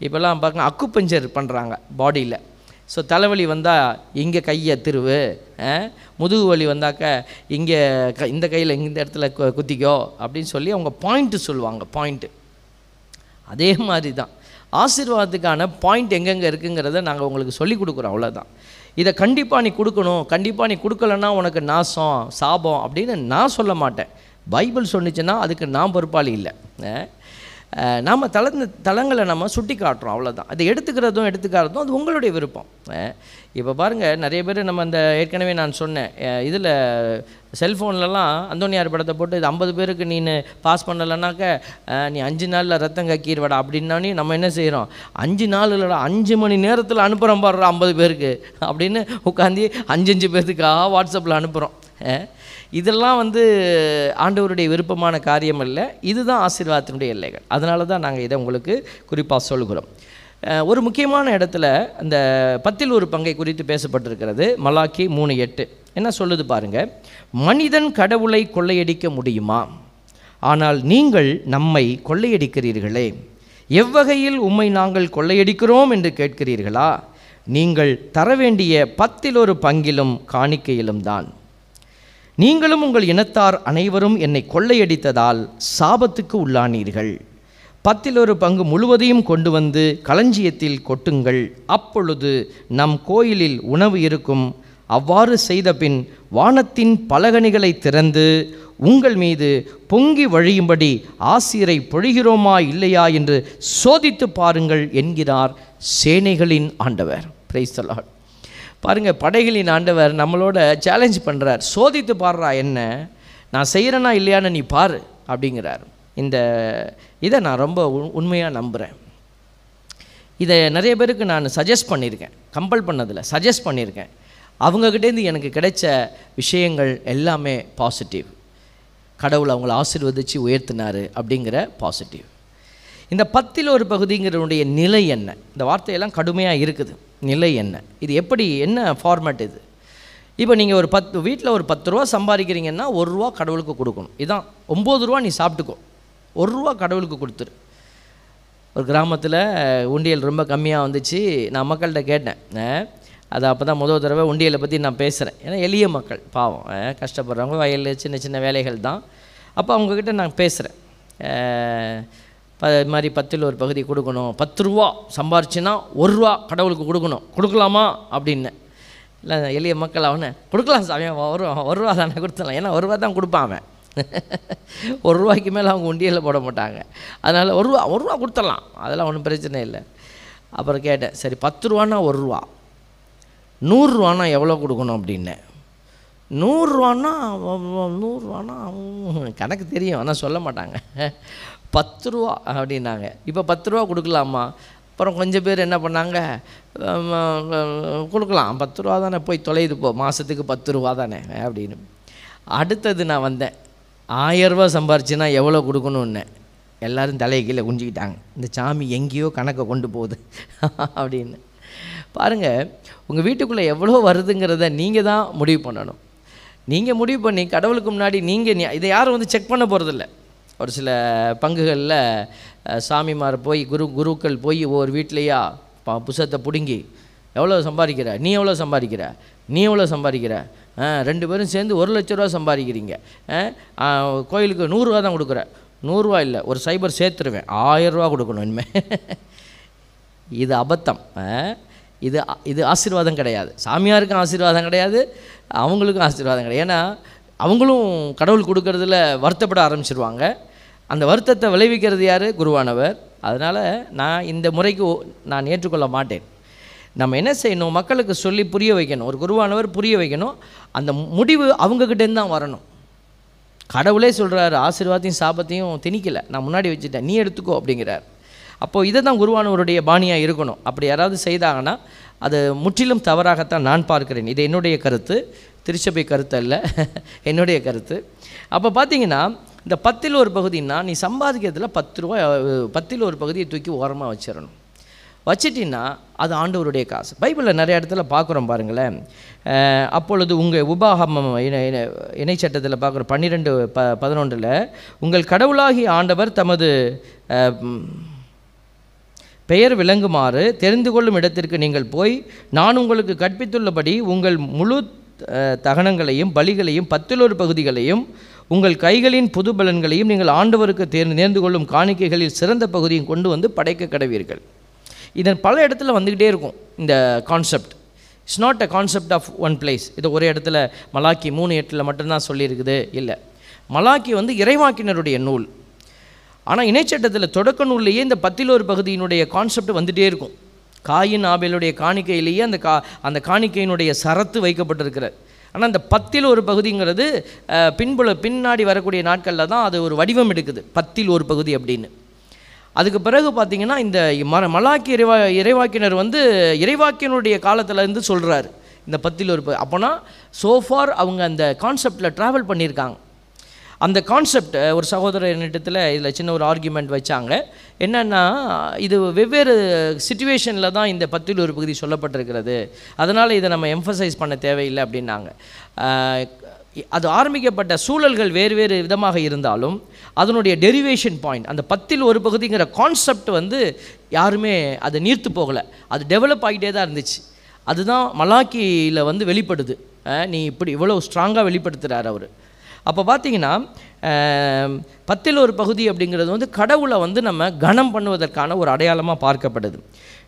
இப்போல்லாம் பார்க்க அக்குப்பஞ்சர் பண்ணுறாங்க பாடியில். ஸோ தலைவலி வந்தால் இங்கே கையை திருவு முதுகு வலி வந்தாக்க இங்கே க இந்த கையில் இந்த இடத்துல கு- குத்திக்கோ அப்படின்னு சொல்லி அவங்க பாயிண்ட்டு சொல்லுவாங்க பாயிண்ட்டு அதே மாதிரி தான் ஆசீர்வாதத்துக்கான பாயிண்ட் எங்கெங்கே இருக்குங்கிறத நாங்கள் உங்களுக்கு சொல்லி கொடுக்குறோம் அவ்வளோதான் இதை கண்டிப்பாக நீ கொடுக்கணும் கண்டிப்பாக நீ கொடுக்கலன்னா உனக்கு நாசம் சாபம் அப்படின்னு நான் சொல்ல மாட்டேன். பைபிள் சொன்னிச்சுன்னா அதுக்கு நான் பொறுப்பாளி இல்லை. நாம் தள தளங்களை நம்ம சுட்டி காட்டுறோம் அவ்வளோதான் அதை எடுத்துக்கிறதும் எடுத்துக்காததும் அது உங்களுடைய விருப்பம். இப்போ பாருங்கள் நிறைய பேர் நம்ம இந்த ஏற்கனவே நான் சொன்னேன். இதில் செல்ஃபோன்லலாம் அந்தோனியார் படத்தை போட்டு இது ஐம்பது பேருக்கு நீ பாஸ் பண்ணலைனாக்க நீ அஞ்சு நாளில் ரத்தம் கக்கீர்வடா அப்படின்னானே நம்ம என்ன செய்கிறோம் அஞ்சு நாள் இல்லைடா அஞ்சு மணி நேரத்தில் அனுப்புகிறோம் பாடுறோம் ஐம்பது பேருக்கு அப்படின்னு உட்காந்து அஞ்சு அஞ்சு பேர்த்துக்காக வாட்ஸ்அப்பில் அனுப்புகிறோம் இதெல்லாம் வந்து ஆண்டவருடைய விருப்பமான காரியம் அல்ல. இதுதான் ஆசீர்வாதத்தினுடைய எல்லைகள். அதனால தான் நாங்கள் இதை உங்களுக்கு குறிப்பாக சொல்கிறோம் ஒரு முக்கியமான இடத்துல அந்த பத்தில் ஒரு பங்கை குறித்து பேசப்பட்டிருக்கிறது. மலாக்கி மூணு எட்டு. என்ன சொல்லுது பாருங்க. மனிதன் கடவுளை கொள்ளையடிக்க முடியுமா? ஆனால் நீங்கள் நம்மை கொள்ளையடிக்கிறீர்களே. எவ்வகையில் உம்மை நாங்கள் கொள்ளையடிக்கிறோம் என்று கேட்கிறீர்களா? நீங்கள் தர வேண்டிய பத்தில் ஒரு பங்கிலும் காணிக்கையிலும் தான். நீங்களும் உங்கள் இனத்தார் அனைவரும் என்னை கொள்ளையடித்ததால் சாபத்துக்கு உள்ளானீர்கள். பத்தில் ஒரு பங்கு முழுவதையும் கொண்டு வந்து களஞ்சியத்தில் கொட்டுங்கள். அப்பொழுது நம் கோயிலில் உணவு இருக்கும். அவ்வாறு செய்தபின் வானத்தின் பலகணிகளை திறந்து உங்கள் மீது பொங்கி வழியும்படி ஆசிரை பொழிகிறோமா இல்லையா என்று சோதித்து பாருங்கள் என்கிறார் சேனைகளின் ஆண்டவர். பிரைஸ்தலாட் பாருங்கள் படைகளின் ஆண்டவர் நம்மளோட சேலஞ்ச் பண்ணுறார் சோதித்து பாடுறா என்ன? நான் செய்கிறேனா இல்லையான்னு நீ பாரு அப்படிங்கிறார். இந்த இதை நான் ரொம்ப உண்மையாக நம்புகிறேன் இதை நிறைய பேருக்கு நான் சஜஸ்ட் பண்ணியிருக்கேன். கம்பல் பண்ணதில் சஜஸ்ட் பண்ணியிருக்கேன். அவங்கக்கிட்டேருந்து எனக்கு கிடைச்ச விஷயங்கள் எல்லாமே பாசிட்டிவ் கடவுள் அவங்கள ஆசிர்வதித்து உயர்த்தினார் அப்படிங்கிற பாசிட்டிவ் இந்த பத்தில் ஒரு பகுதிங்கிறனுடைய நிலை என்ன? இந்த வார்த்தையெல்லாம் கடுமையாக இருக்குது. நிலை என்ன? இது எப்படி என்ன ஃபார்மேட் இது? இப்போ நீங்கள் ஒரு பத்து வீட்டில் ஒரு பத்து ரூபா சம்பாதிக்கிறீங்கன்னா ஒரு ரூபா கடவுளுக்கு கொடுக்கணும். இதான் ஒம்பது ரூபா நீ சாப்பிட்டுக்கோ. ஒரு ரூபா கடவுளுக்கு கொடுத்துரு. ஒரு கிராமத்தில் உண்டியல் ரொம்ப கம்மியாக வந்துச்சு. நான் மக்கள்கிட்ட கேட்டேன். அது அப்போ தான் முதல் தடவை உண்டியலை பற்றி நான் பேசுகிறேன் ஏன்னா எளிய மக்கள் பாவம். கஷ்டப்படுறவங்க வயலில் சின்ன சின்ன வேலைகள் தான். அப்போ அவங்கக்கிட்ட நான் பேசுகிறேன் இது மாதிரி பத்தில் ஒரு பகுதி கொடுக்கணும். பத்து ரூபா சம்பாரிச்சுன்னா ஒரு ரூபா கடவுளுக்கு கொடுக்கணும். கொடுக்கலாமா? அப்படின்னு. இல்லை எளிய மக்கள் அவனை கொடுக்கலாம் சாமி அவன் ஒரு ஒரு ரூபா தானே கொடுத்துடலாம். ஏன்னா ஒரு ரூபா தான் கொடுப்பான் அவன். ஒரு ரூபாய்க்கு மேலே அவங்க உண்டியலில் போட மாட்டாங்க. அதனால் ஒரு ரூபா ஒரு ரூபா கொடுத்துடலாம். அதெல்லாம் ஒன்றும் பிரச்சனை இல்லை. அப்புறம் கேட்டேன் சரி பத்து ரூபானா ஒரு ரூபா. நூறுரூவானா எவ்வளோ கொடுக்கணும் அப்படின்னேன் நூறுரூவான்னா நூறுரூவானா கணக்கு தெரியும். ஆனால் சொல்ல மாட்டாங்க. பத்து ரூபா அப்படின்னாங்க. இப்போ பத்து ரூபா கொடுக்கலாமா? அப்புறம் கொஞ்சம் பேர் என்ன பண்ணாங்க? கொடுக்கலாம். பத்து ரூபா தானே போய் தொலையுது போ. மாதத்துக்கு பத்து ரூபா தானே அப்படின்னு. அடுத்தது நான் வந்தேன். ஆயரூபா சம்பாரிச்சுன்னா எவ்வளோ கொடுக்கணுன்னு எல்லாரும் தலையை கீழே குஞ்சிக்கிட்டாங்க இந்த சாமி எங்கேயோ கணக்கை கொண்டு போகுது அப்படின்னு. பாருங்கள் உங்கள் வீட்டுக்குள்ளே எவ்வளோ வருதுங்கிறத நீங்கள் தான் முடிவு பண்ணணும். நீங்கள் முடிவு பண்ணி கடவுளுக்கு முன்னாடி நீங்கள் இதை யாரும் வந்து செக் பண்ண போகிறதில்ல ஒரு சில பங்குகளில் சாமிமார் போய் குரு குருக்கள் போய் ஒவ்வொரு வீட்லேயா ப புஷத்தை பிடுங்கி எவ்வளோ சம்பாதிக்கிற? நீ எவ்வளோ சம்பாதிக்கிற? நீ எவ்வளோ சம்பாதிக்கிற? ஆ, ரெண்டு பேரும் சேர்ந்து ஒரு லட்ச ரூபா சம்பாதிக்கிறீங்க. ஆ, கோயிலுக்கு நூறுரூவா தான் கொடுக்குற. நூறுரூவா இல்லை ஒரு சைபர் சேர்த்துருவேன். ஆயிரரூவா கொடுக்கணும் இனிமேல் இது அபத்தம். ஆ? இது இது ஆசீர்வாதம் கிடையாது. சாமியாருக்கும் ஆசீர்வாதம் கிடையாது அவங்களுக்கும் ஆசீர்வாதம் கிடையாது. ஏன்னா அவங்களும் கடவுள் கொடுக்கறதுல வருத்தப்பட ஆரம்பிச்சிருவாங்க. அந்த வருத்தத்தை விளைவிக்கிறது யார்? குருவானவர். அதனால் நான் இந்த முறைக்கு நான் ஏற்றுக்கொள்ள மாட்டேன். நம்ம என்ன செய்யணும்? மக்களுக்கு சொல்லி புரிய வைக்கணும். ஒரு குருவானவர் புரிய வைக்கணும். அந்த முடிவு அவங்கக்கிட்டேருந்து தான் வரணும். கடவுளே சொல்கிறாரு ஆசீர்வாதத்தையும் சாபத்தையும் திணிக்கலை. நான் முன்னாடி வச்சுட்டேன். நீ எடுத்துக்கோ அப்படிங்கிறார். அப்போது இதை தான் குருவானவருடைய பாணியாக இருக்கணும். அப்படி யாராவது செய்தாங்கன்னா அது முற்றிலும் தவறாகத்தான் நான் பார்க்கிறேன். இது என்னுடைய கருத்து. திருச்சபை கருத்து அல்ல என்னுடைய கருத்து. அப்போ பார்த்தீங்கன்னா இந்த பத்தில் ஒரு பகுதின்னா நீ சம்பாதிக்கிறதுல பத்து ரூபா பத்தில் ஒரு பகுதியை தூக்கி ஓரமாக வச்சிடணும் வச்சிட்டின்னா அது ஆண்டவருடைய காசு. பைபிளில் நிறைய இடத்துல பார்க்குறோம் பாருங்களேன். அப்பொழுது உங்கள் உபாகமம் இணை இணை- சட்டத்தில் பார்க்குற பன்னிரெண்டு ப பதினொன்றில் உங்கள் கடவுளாகிய ஆண்டவர் தமது பெயர் விளங்குமாறு தெரிந்து கொள்ளும் இடத்திற்கு நீங்கள் போய் நான் உங்களுக்கு கற்பித்துள்ளபடி உங்கள் முழு தகனங்களையும் பலிகளையும் பத்திலொரு பகுதிகளையும் உங்கள் கைகளின் புது பலன்களையும் நீங்கள் ஆண்டவருக்கு தேர்ந்து நேர்ந்து கொள்ளும் காணிக்கைகளில் சிறந்த பகுதியும் கொண்டு வந்து படைக்க கடவீர்கள். இதன் பல இடத்துல வந்துக்கிட்டே இருக்கும் இந்த concept it's not a concept of one place இது ஒரு இடத்துல மலாக்கி மூணு எட்டில் மட்டும்தான் சொல்லியிருக்குது. இல்லை. மலாக்கி வந்து இறைவாக்கினருடைய நூல். ஆனால் இணைச்சட்டத்தில் தொடக்க நூல்லையே இந்த பத்திலோரு பகுதியினுடைய கான்செப்ட் வந்துகிட்டே இருக்கும். காயின் ஆபேலுடைய காணிக்கையிலேயே அந்த கா அந்த காணிக்கையினுடைய சரத்து வைக்கப்பட்டிருக்கிறது. ஆனால் அந்த பத்தில் ஒரு பகுதிங்கிறது பின்புல பின்னாடி வரக்கூடிய நாட்களில் தான் அது ஒரு வடிவம் எடுக்குது. பத்தில் ஒரு பகுதி அப்படின்னு. அதுக்கு பிறகு பார்த்திங்கன்னா இந்த ம மலாக்கி இறைவா இறைவாக்கினர் வந்து இறைவாக்கியனுடைய காலத்திலேருந்து சொல்கிறார் சொல்கிறாரு இந்த பத்தில் ஒரு அப்போனா சோஃபார் அவங்க அந்த கான்செப்டில் ட்ராவல் பண்ணியிருக்காங்க. அந்த கான்செப்ட் ஒரு சகோதரர் என்னிடத்தில் இதில் சின்ன ஒரு ஆர்குமெண்ட் வச்சாங்க. என்னென்னா இது வெவ்வேறு சுச்சுவேஷனில் தான் இந்த பத்தில் ஒரு பகுதி சொல்லப்பட்டிருக்கிறது. அதனால் இதை நம்ம எம்ஃபசைஸ் பண்ண தேவையில்லை அப்படின்னாங்க. அது ஆரம்பிக்கப்பட்ட சூழல்கள் வேறு வேறு விதமாக இருந்தாலும் அதனுடைய டெரிவேஷன் பாயிண்ட் அந்த பத்தில் ஒரு பகுதிங்கிற கான்செப்ட் வந்து யாருமே அது நீர்த்து போகலை. அது டெவலப் ஆகிட்டே தான் இருந்துச்சு. அதுதான் மலாக்கியில் வந்து வெளிப்படுது. நீ இப்படி இவ்வளோ ஸ்ட்ராங்காக வெளிப்படுத்துகிறார் அவர். அப்போ பார்த்தீங்கன்னா பத்தில் ஒரு பகுதி அப்படிங்கிறது வந்து கடவுளை வந்து நம்ம கனம் பண்ணுவதற்கான ஒரு அடையாளமாக பார்க்கப்படுது.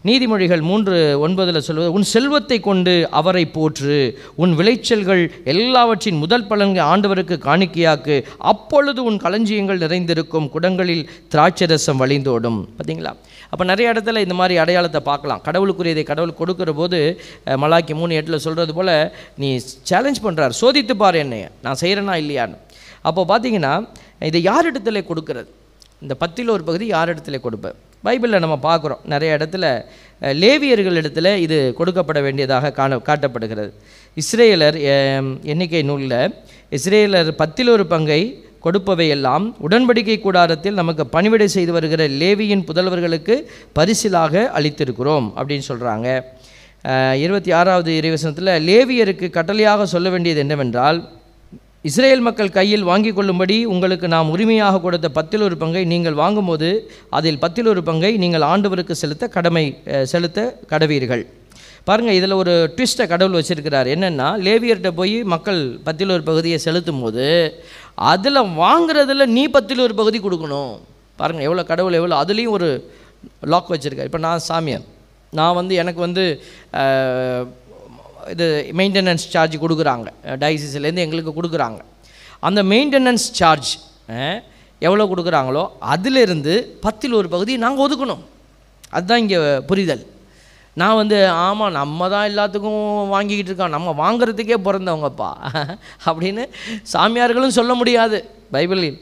நீதிமொழிகள் மூன்று ஒன்பதில் சொல்வது உன் செல்வத்தை கொண்டு அவரை போற்று உன் விளைச்சல்கள் எல்லாவற்றின் முதல் பலன்கள் ஆண்டவருக்கு காணிக்கையாக்கு அப்பொழுது உன் களஞ்சியங்கள் நிறைந்திருக்கும் குடங்களில் திராட்சரசம் வழிந்தோடும். பார்த்தீங்களா அப்போ நிறைய இடத்துல இந்த மாதிரி அடையாளத்தை பார்க்கலாம். கடவுளுக்குரியதை கடவுள் கொடுக்குற போது மலாக்கி மூணு எட்டில் சொல்கிறது போல் நீ சேலஞ்ச் பண்ணுறார் சோதித்து பாரு என்னைய நான் செய்கிறேனா இல்லையான்னு. அப்போ பார்த்தீங்கன்னா இதை யார் இடத்துல கொடுக்கறது? இந்த பத்தில் ஒரு பகுதி யார் இடத்துல கொடுப்பேன் பைபிளில் நம்ம பார்க்குறோம். நிறைய இடத்துல லேவியர்கள் இடத்துல இது கொடுக்கப்பட வேண்டியதாக காண காட்டப்படுகிறது. இஸ்ரேலர் எண்ணிக்கை நூலில் இஸ்ரேலர் பத்தில் ஒரு பங்கை கொடுப்பவையெல்லாம் உடன்படிக்கை கூடாரத்தில் நமக்கு பணிவிடை செய்து வருகிற லேவியின் புதல்வர்களுக்கு பரிசிலாக அளித்திருக்கிறோம் அப்படின்னு சொல்கிறாங்க இருபத்தி ஆறாவது இறைவசனத்தில் லேவியருக்கு கட்டளையாக சொல்ல வேண்டியது என்னவென்றால் இஸ்ரேல் மக்கள் கையில் வாங்கிக் கொள்ளும்படி உங்களுக்கு நாம் உரிமையாக கொடுத்த பத்தில் ஒரு பங்கை நீங்கள் வாங்கும்போது அதில் பத்தில் ஒரு பங்கை நீங்கள் ஆண்டவருக்கு செலுத்த கடமை செலுத்த கடவீர்கள். பாருங்கள் இதில் ஒரு ட்விஸ்ட்டை கடவுள் வச்சிருக்கிறார். என்னென்னா லேவியர்கிட்ட போய் மக்கள் பத்தில் ஒரு பகுதியை செலுத்தும் போது அதில் வாங்குறதுல நீ பத்தில் ஒரு பகுதி கொடுக்கணும். பாருங்கள் எவ்வளோ கடவுள் எவ்வளோ அதுலேயும் ஒரு லாக் வச்சுருக்கார். இப்போ நான் சாமியார். நான் வந்து எனக்கு வந்து இது மெயின்டெனன்ஸ் சார்ஜ் கொடுக்குறாங்க. டயசிஸ்லேருந்து எங்களுக்கு கொடுக்குறாங்க. அந்த மெயின்டெனன்ஸ் சார்ஜ் எவ்வளோ கொடுக்குறாங்களோ அதிலிருந்து பத்தில் ஒரு பகுதி நாங்கள் ஒதுக்கணும். அதுதான் இங்கே புரிதல். நான் வந்து ஆமாம் நம்ம தான் எல்லாத்துக்கும் வாங்கிக்கிட்டு இருக்கோம் நம்ம வாங்குறதுக்கே பிறந்தவங்கப்பா. அப்படின்னு சாமியார்களும் சொல்ல முடியாது. பைபிளில்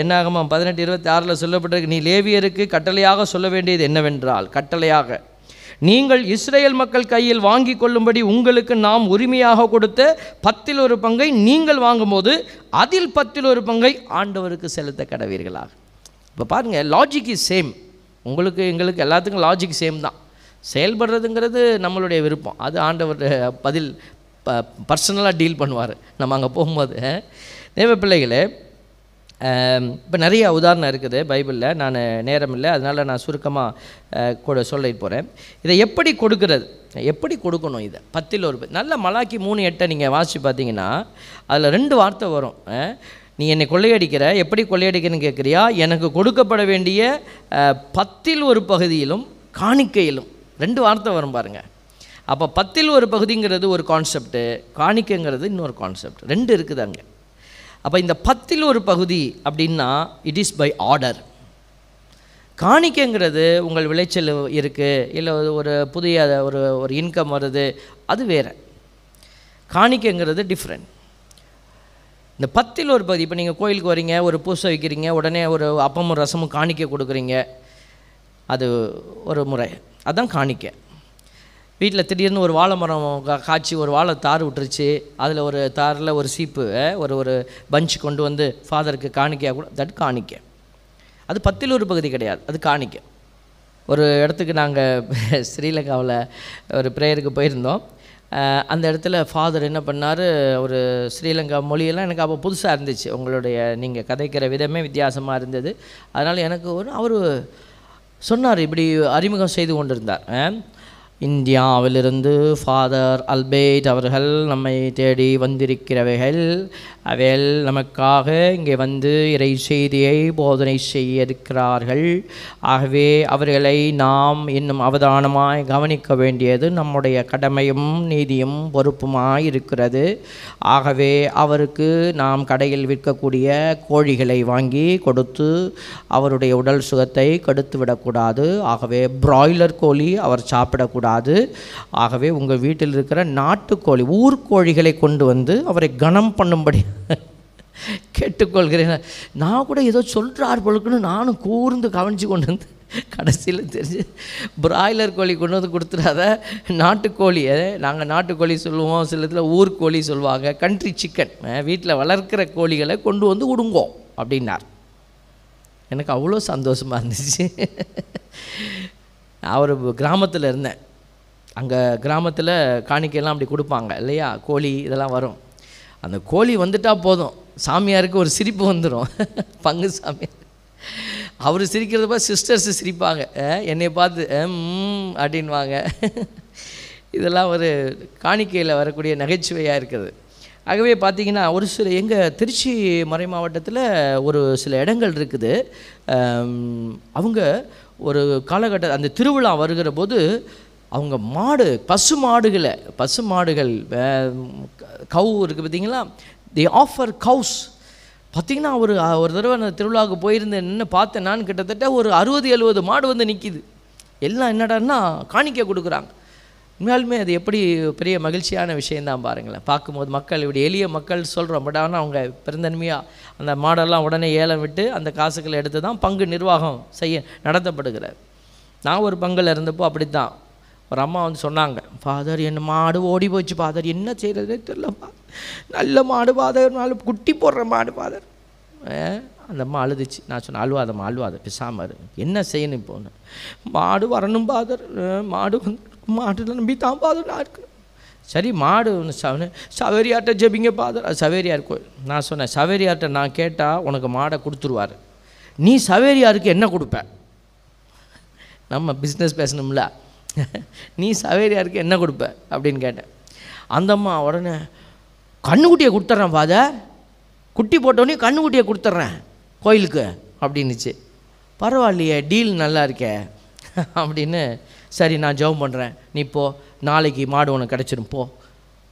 என்னாகமா பதினெட்டு இருபத்தி ஆறில் சொல்லப்பட்டிருக்கு நீ லேவியருக்கு கட்டளையாக சொல்ல வேண்டியது என்னவென்றால் கட்டளையாக நீங்கள் இஸ்ரேல் மக்கள் கையில் வாங்கி கொள்ளும்படி உங்களுக்கு நாம் உரிமையாக கொடுத்த பத்தில் ஒரு பங்கை நீங்கள் வாங்கும்போது அதில் பத்தில் ஒரு பங்கை ஆண்டவருக்கு செலுத்த கடவீர்களாக. இப்போ பாருங்கள் லாஜிக் இஸ் சேம் உங்களுக்கு எங்களுக்கு எல்லாத்துக்கும் லாஜிக் சேம் தான். செயல்படுறதுங்கிறது நம்மளுடைய விருப்பம். அது ஆண்டவர் பதில் ப பர்சனலாக டீல் பண்ணுவார். நம்ம அங்கே போகும்போது. தேவ பிள்ளைகளே இப்போ நிறைய உதாரணம் இருக்குது பைபிளில். நான் நேரம் இல்லை. அதனால் நான் சுருக்கமாக கூட சொல்லிட்டு போகிறேன் இதை எப்படி கொடுக்கறது? எப்படி கொடுக்கணும் இதை? பத்தில் ஒரு நல்ல மலாக்கி மூணு எட்டை நீங்கள் வாசித்து பார்த்தீங்கன்னா அதில் ரெண்டு வார்த்தை வரும். நீ என்னை கொள்ளையடிக்கிற? எப்படி கொள்ளையடிக்கிறன்னு கேட்குறியா? எனக்கு கொடுக்கப்பட வேண்டிய பத்தில் ஒரு பகுதியிலும் காணிக்கையிலும். ரெண்டு வார்த்தை வரும் பாருங்கள் அப்போ பத்தில் ஒரு பகுதிங்கிறது ஒரு கான்செப்ட்டு காணிக்கைங்கிறது இன்னொரு கான்செப்ட் ரெண்டு இருக்குது அங்கே. அப்போ இந்த பத்தில் ஒரு பகுதி அப்படின்னா இட் இஸ் பை ஆர்டர் காணிக்கைங்கிறது உங்கள் விளைச்சல் இருக்குது இல்லை ஒரு புதிய ஒரு ஒரு இன்கம் வருது அது வேறு. காணிக்கைங்கிறது டிஃப்ரெண்ட் இந்த பத்தில் ஒரு பகுதி இப்போ நீங்கள் கோயிலுக்கு வரீங்க ஒரு பூசை வைக்கிறீங்க உடனே ஒரு அப்பமும் ரசமும் காணிக்கை கொடுக்குறீங்க அது ஒரு முறை. அதுதான் காணிக்கை. வீட்டில் திடீர்னு ஒரு வாழை மரம் காய்ச்சி ஒரு வாழை தார் விட்டுருச்சு. அதில் ஒரு தாரில் ஒரு சீப்பு ஒரு ஒரு பஞ்ச் கொண்டு வந்து ஃபாதருக்கு காணிக்கையாக கூட தட் காணிக்கை. அது பத்தில் ஒரு பகுதி கிடையாது அது காணிக்கை. ஒரு இடத்துக்கு நாங்கள் ஸ்ரீலங்காவில் ஒரு ப்ரேயருக்கு போயிருந்தோம். அந்த இடத்துல ஃபாதர் என்ன பண்ணார் ஒரு ஸ்ரீலங்கா மொழியெல்லாம் எனக்கு அப்போ புதுசாக இருந்துச்சு. உங்களுடைய நீங்கள் கதைக்கிற விதமே வித்தியாசமாக இருந்தது. அதனால் எனக்கு ஒரு அவர் சொன்னார் இப்படி அறிமுகம் செய்து கொண்டிருந்தார். இந்தியாவிலிருந்து ஃபாதர் அல்பேட் அவர்கள் நம்மை தேடி வந்திருக்கிறவைகள். அவைகள் நமக்காக இங்கே வந்து இறை செய்தியை போதனை செய்ய இருக்கிறார்கள். ஆகவே அவர்களை நாம் இன்னும் அவதானமாய் கவனிக்க வேண்டியது நம்முடைய கடமையும் நீதியும் பொறுப்புமாய் இருக்கிறது. ஆகவே அவருக்கு நாம் கடையில் விற்கக்கூடிய கோழிகளை வாங்கி கொடுத்து அவருடைய உடல் சுகத்தை கெடுத்து விடக்கூடாது ஆகவே பிராய்லர் கோழி அவர் சாப்பிடக்கூடாது. ஆகவே உங்கள் வீட்டில் இருக்கிற நாட்டுக்கோழி ஊர்க்கோழிகளை கொண்டு வந்து அவரை கனம் பண்ணும்படி கேட்டுக்கொள்கிறேன். நான் கூட ஏதோ சொல்கிறார் பொழுக்குன்னு நானும் கூர்ந்து கவனித்து கொண்டு வந்து கடைசியில் தெரிஞ்சு பிராய்லர் கோழி கொண்டு வந்து கொடுத்துடாத நாட்டுக்கோழியை. நாங்கள் நாட்டுக்கோழி சொல்லுவோம் சில இதில் ஊர்க்கோழி சொல்லுவாங்க. Country chicken. வீட்டில் வளர்க்கிற கோழிகளை கொண்டு வந்து விடுங்கோ அப்படின்னார். எனக்கு அவ்வளோ சந்தோஷமாக இருந்துச்சு. நான் ஒரு கிராமத்தில் இருந்தேன். அங்கே கிராமத்தில் காணிக்கையெல்லாம் அப்படி கொடுப்பாங்க இல்லையா? கோழி இதெல்லாம் வரும். அந்த கோழி வந்துட்டால் போதும். சாமியாருக்கு ஒரு சிரிப்பு வந்துடும் பங்கு சாமியார் அவர் சிரிக்கிறத பார்த்து சிஸ்டர்ஸ் சிரிப்பாங்க. என்னை பார்த்து ம் அப்படின்வாங்க இதெல்லாம் ஒரு காணிக்கையில் வரக்கூடிய நகைச்சுவையாக இருக்குது. ஆகவே பார்த்தீங்கன்னா ஒரு சில எங்கள் திருச்சி மறை மாவட்டத்தில் ஒரு சில இடங்கள் இருக்குது. அவங்க ஒரு காலகட்ட அந்த திருவிழா வருகிற போது அவங்க மாடு பசு மாடுகளை பசு மாடுகள் கவு இருக்குது பார்த்தீங்களா தி ஆஃபர் கவுஸ் பார்த்தீங்கன்னா ஒரு ஒரு தடவை நான் திருவிழாவுக்கு போயிருந்தேன் என்ன பார்த்தேன் நான் கிட்டத்தட்ட ஒரு அறுபது எழுபது மாடு வந்து நிற்கிது எல்லாம் என்னடான்னா காணிக்க கொடுக்குறாங்க. உண்மையாலுமே அது எப்படி பெரிய மகிழ்ச்சியான விஷயந்தான் பாருங்களேன். பார்க்கும்போது மக்கள் இப்படி எளிய மக்கள் சொல்கிறோம் பட் ஆனால் அவங்க பெருந்தன்மையாக அந்த மாடெல்லாம் உடனே ஏலம் விட்டு அந்த காசுகளை எடுத்து தான் பங்கு நிர்வாகம் செய்ய நடத்தப்படுகிறார். நான் ஒரு பங்கில் இருந்தப்போ அப்படித்தான். ஒரு அம்மா வந்து சொன்னாங்க ஃபாதர் என்ன மாடு ஓடி போச்சு ஃபாதர் என்ன செய்கிறதே தெரியலப்பா. நல்ல மாடு ஃபாதர் நாலு குட்டி போடுற மாடு ஃபாதர் அந்த அம்மா அழுதுச்சு. நான் சொன்னேன் அழுவாதம்மா அழுவாத பிசாம இரு. என்ன செய்யணும் இப்போன்னு மாடு வரணும் ஃபாதர் மாடு வந்து மாட்டில் நம்பி தான் ஃபாதர் நான் இருக்கேன் சரி மாடு ஒன்று சவ சவேரியார்ட்ட ஜெபிங்க ஃபாதர் அது சவேரியார் கோயில். நான் சொன்னேன் சவேரியார்ட்ட நான் கேட்டால் உனக்கு மாடை கொடுத்துருவாரு. நீ சவேரியாருக்கு என்ன கொடுப்ப? நம்ம பிஸ்னஸ் பேசணும்ல. நீ சவேரியாருக்கு என்ன கொடுப்ப? அப்படின்னு கேட்டேன். அந்த அம்மா உடனே கண்ணுக்குட்டியை கொடுத்துட்றேன் ஃபாதர் குட்டி போட்டோடனே கண்ணுக்குட்டியை கொடுத்துட்றேன் கோயிலுக்கு அப்படின்னுச்சு. பரவாயில்லையே டீல் நல்லா இருக்கே. அப்படின்னு சரி நான் ஜெபம் பண்ணுறேன் நீ போ நாளைக்கு மாடு உனக்கு கிடச்சிரும் போ.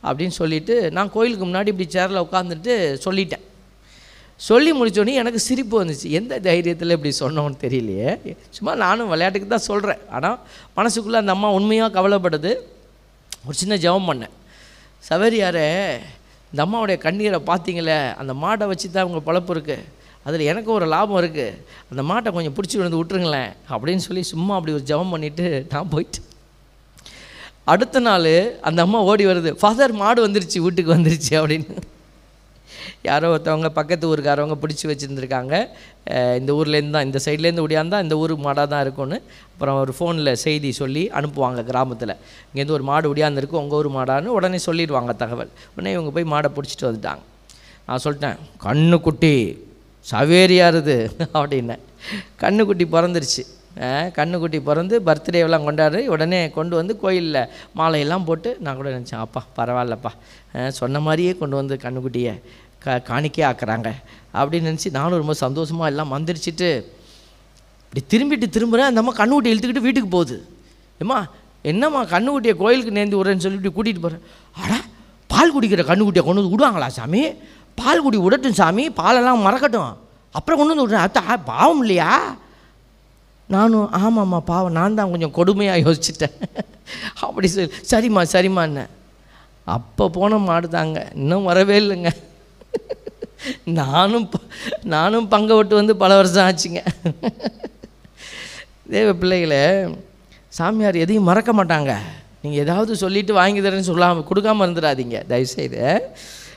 அப்படின்னு சொல்லிவிட்டு நான் கோயிலுக்கு முன்னாடி இப்படி சேரில் உட்காந்துட்டு சொல்லிட்டேன். சொல்லி முடித்தோடனே எனக்கு சிரிப்பு வந்துச்சு. எந்த தைரியத்தில் இப்படி சொன்னோன்னு தெரியலையே. சும்மா நானும் விளையாட்டுக்கு தான் சொல்கிறேன் ஆனால் மனசுக்குள்ளே அந்த அம்மா உண்மையாக கவலைப்படுது ஒரு சின்ன ஜெபம் பண்ணேன். சவேரியாரே இந்த அம்மாவுடைய கண்ணீரை பார்த்தீங்களே? அந்த மாட்டை வச்சு தான் அவங்க பழப்பு இருக்குது அதில் எனக்கு ஒரு லாபம் இருக்குது அந்த மாட்டை கொஞ்சம் பிடிச்சி விழுந்து விட்டுருங்களேன் அப்படின்னு சொல்லி சும்மா அப்படி ஒரு ஜெபம் பண்ணிவிட்டு நான் போயிட்டு அடுத்த நாள் அந்த அம்மா ஓடி வருது. ஃபாதர் மாடு வந்துருச்சு வீட்டுக்கு வந்துருச்சு அப்படின்னு. யாரோ ஒருத்தவங்க பக்கத்து ஊருக்காரவங்க பிடிச்சி வச்சுருந்துருக்காங்க. இந்த ஊர்லேருந்து தான் இந்த சைட்லேருந்து ஓடியாந்தா இந்த ஊர் மாடாக தான் இருக்கும்னு அப்புறம் ஒரு ஃபோனில் செய்தி சொல்லி அனுப்புவாங்க கிராமத்தில். இங்கேருந்து ஒரு மாடு ஓடியாந்துருக்கு உங்கள் ஊர் மாடான்னு உடனே சொல்லிடுவாங்க தகவல். உடனே இவங்க போய் மாடை பிடிச்சிட்டு வந்துட்டாங்க. நான் சொல்லிட்டேன் கண்ணுக்குட்டி சவேரியாருது அப்படின்னேன் கண்ணுக்குட்டி பிறந்துருச்சு. கண்ணுக்குட்டி பிறந்து பர்த்டேவெல்லாம் கொண்டாடு உடனே கொண்டு வந்து கோயிலில் மாலையெல்லாம் போட்டு நான் கூட நினச்சேன் அப்பா பரவாயில்லப்பா. சொன்ன மாதிரியே கொண்டு வந்து கண்ணுக்குட்டியை க காணிக்கே ஆக்குறாங்க. அப்படின்னு நினச்சி நானும் ரொம்ப சந்தோஷமாக எல்லாம் மந்திரிச்சிட்டு இப்படி திரும்பிட்டு திரும்புகிறேன் அந்த அம்மா கண்ணுக்குட்டி இழுத்துக்கிட்டு வீட்டுக்கு போகுது. ஏம்மா என்னம்மா கண்ணுக்குட்டியை கோயிலுக்கு நேர்ந்து விட்றேன்னு சொல்லி இப்படி கூட்டிகிட்டு போகிறேன் அட பால் குடிக்கிற கண்ணுக்குட்டியை கொண்டு வந்து விடுவாங்களா சாமி? பால் குடி விடட்டும் சாமி பாலெல்லாம் மறக்கட்டும். அப்புறம் கொண்டு வந்து விட்றேன். அத்தா பாவம் இல்லையா? நானும் ஆமாம்மா பாவம். நான் தான் கொஞ்சம் கொடுமையாக யோசிச்சிட்டேன். அப்படி சொல்லி சரிம்மா சரிம்மான்னு. அப்போ போன மாடு தாங்க இன்னும் வரவே இல்லைங்க. நானும் ப- நானும் பங்கை விட்டு வந்து பல வருஷம் ஆச்சுங்க. தேவ பிள்ளைகளே சாமியார் எதையும் மறக்க மாட்டாங்க. நீங்கள் ஏதாவது சொல்லிட்டு வாங்கி தரேன்னு சொல்லாமல் கொடுக்காம இருந்துடாதீங்க. தயவுசெய்து.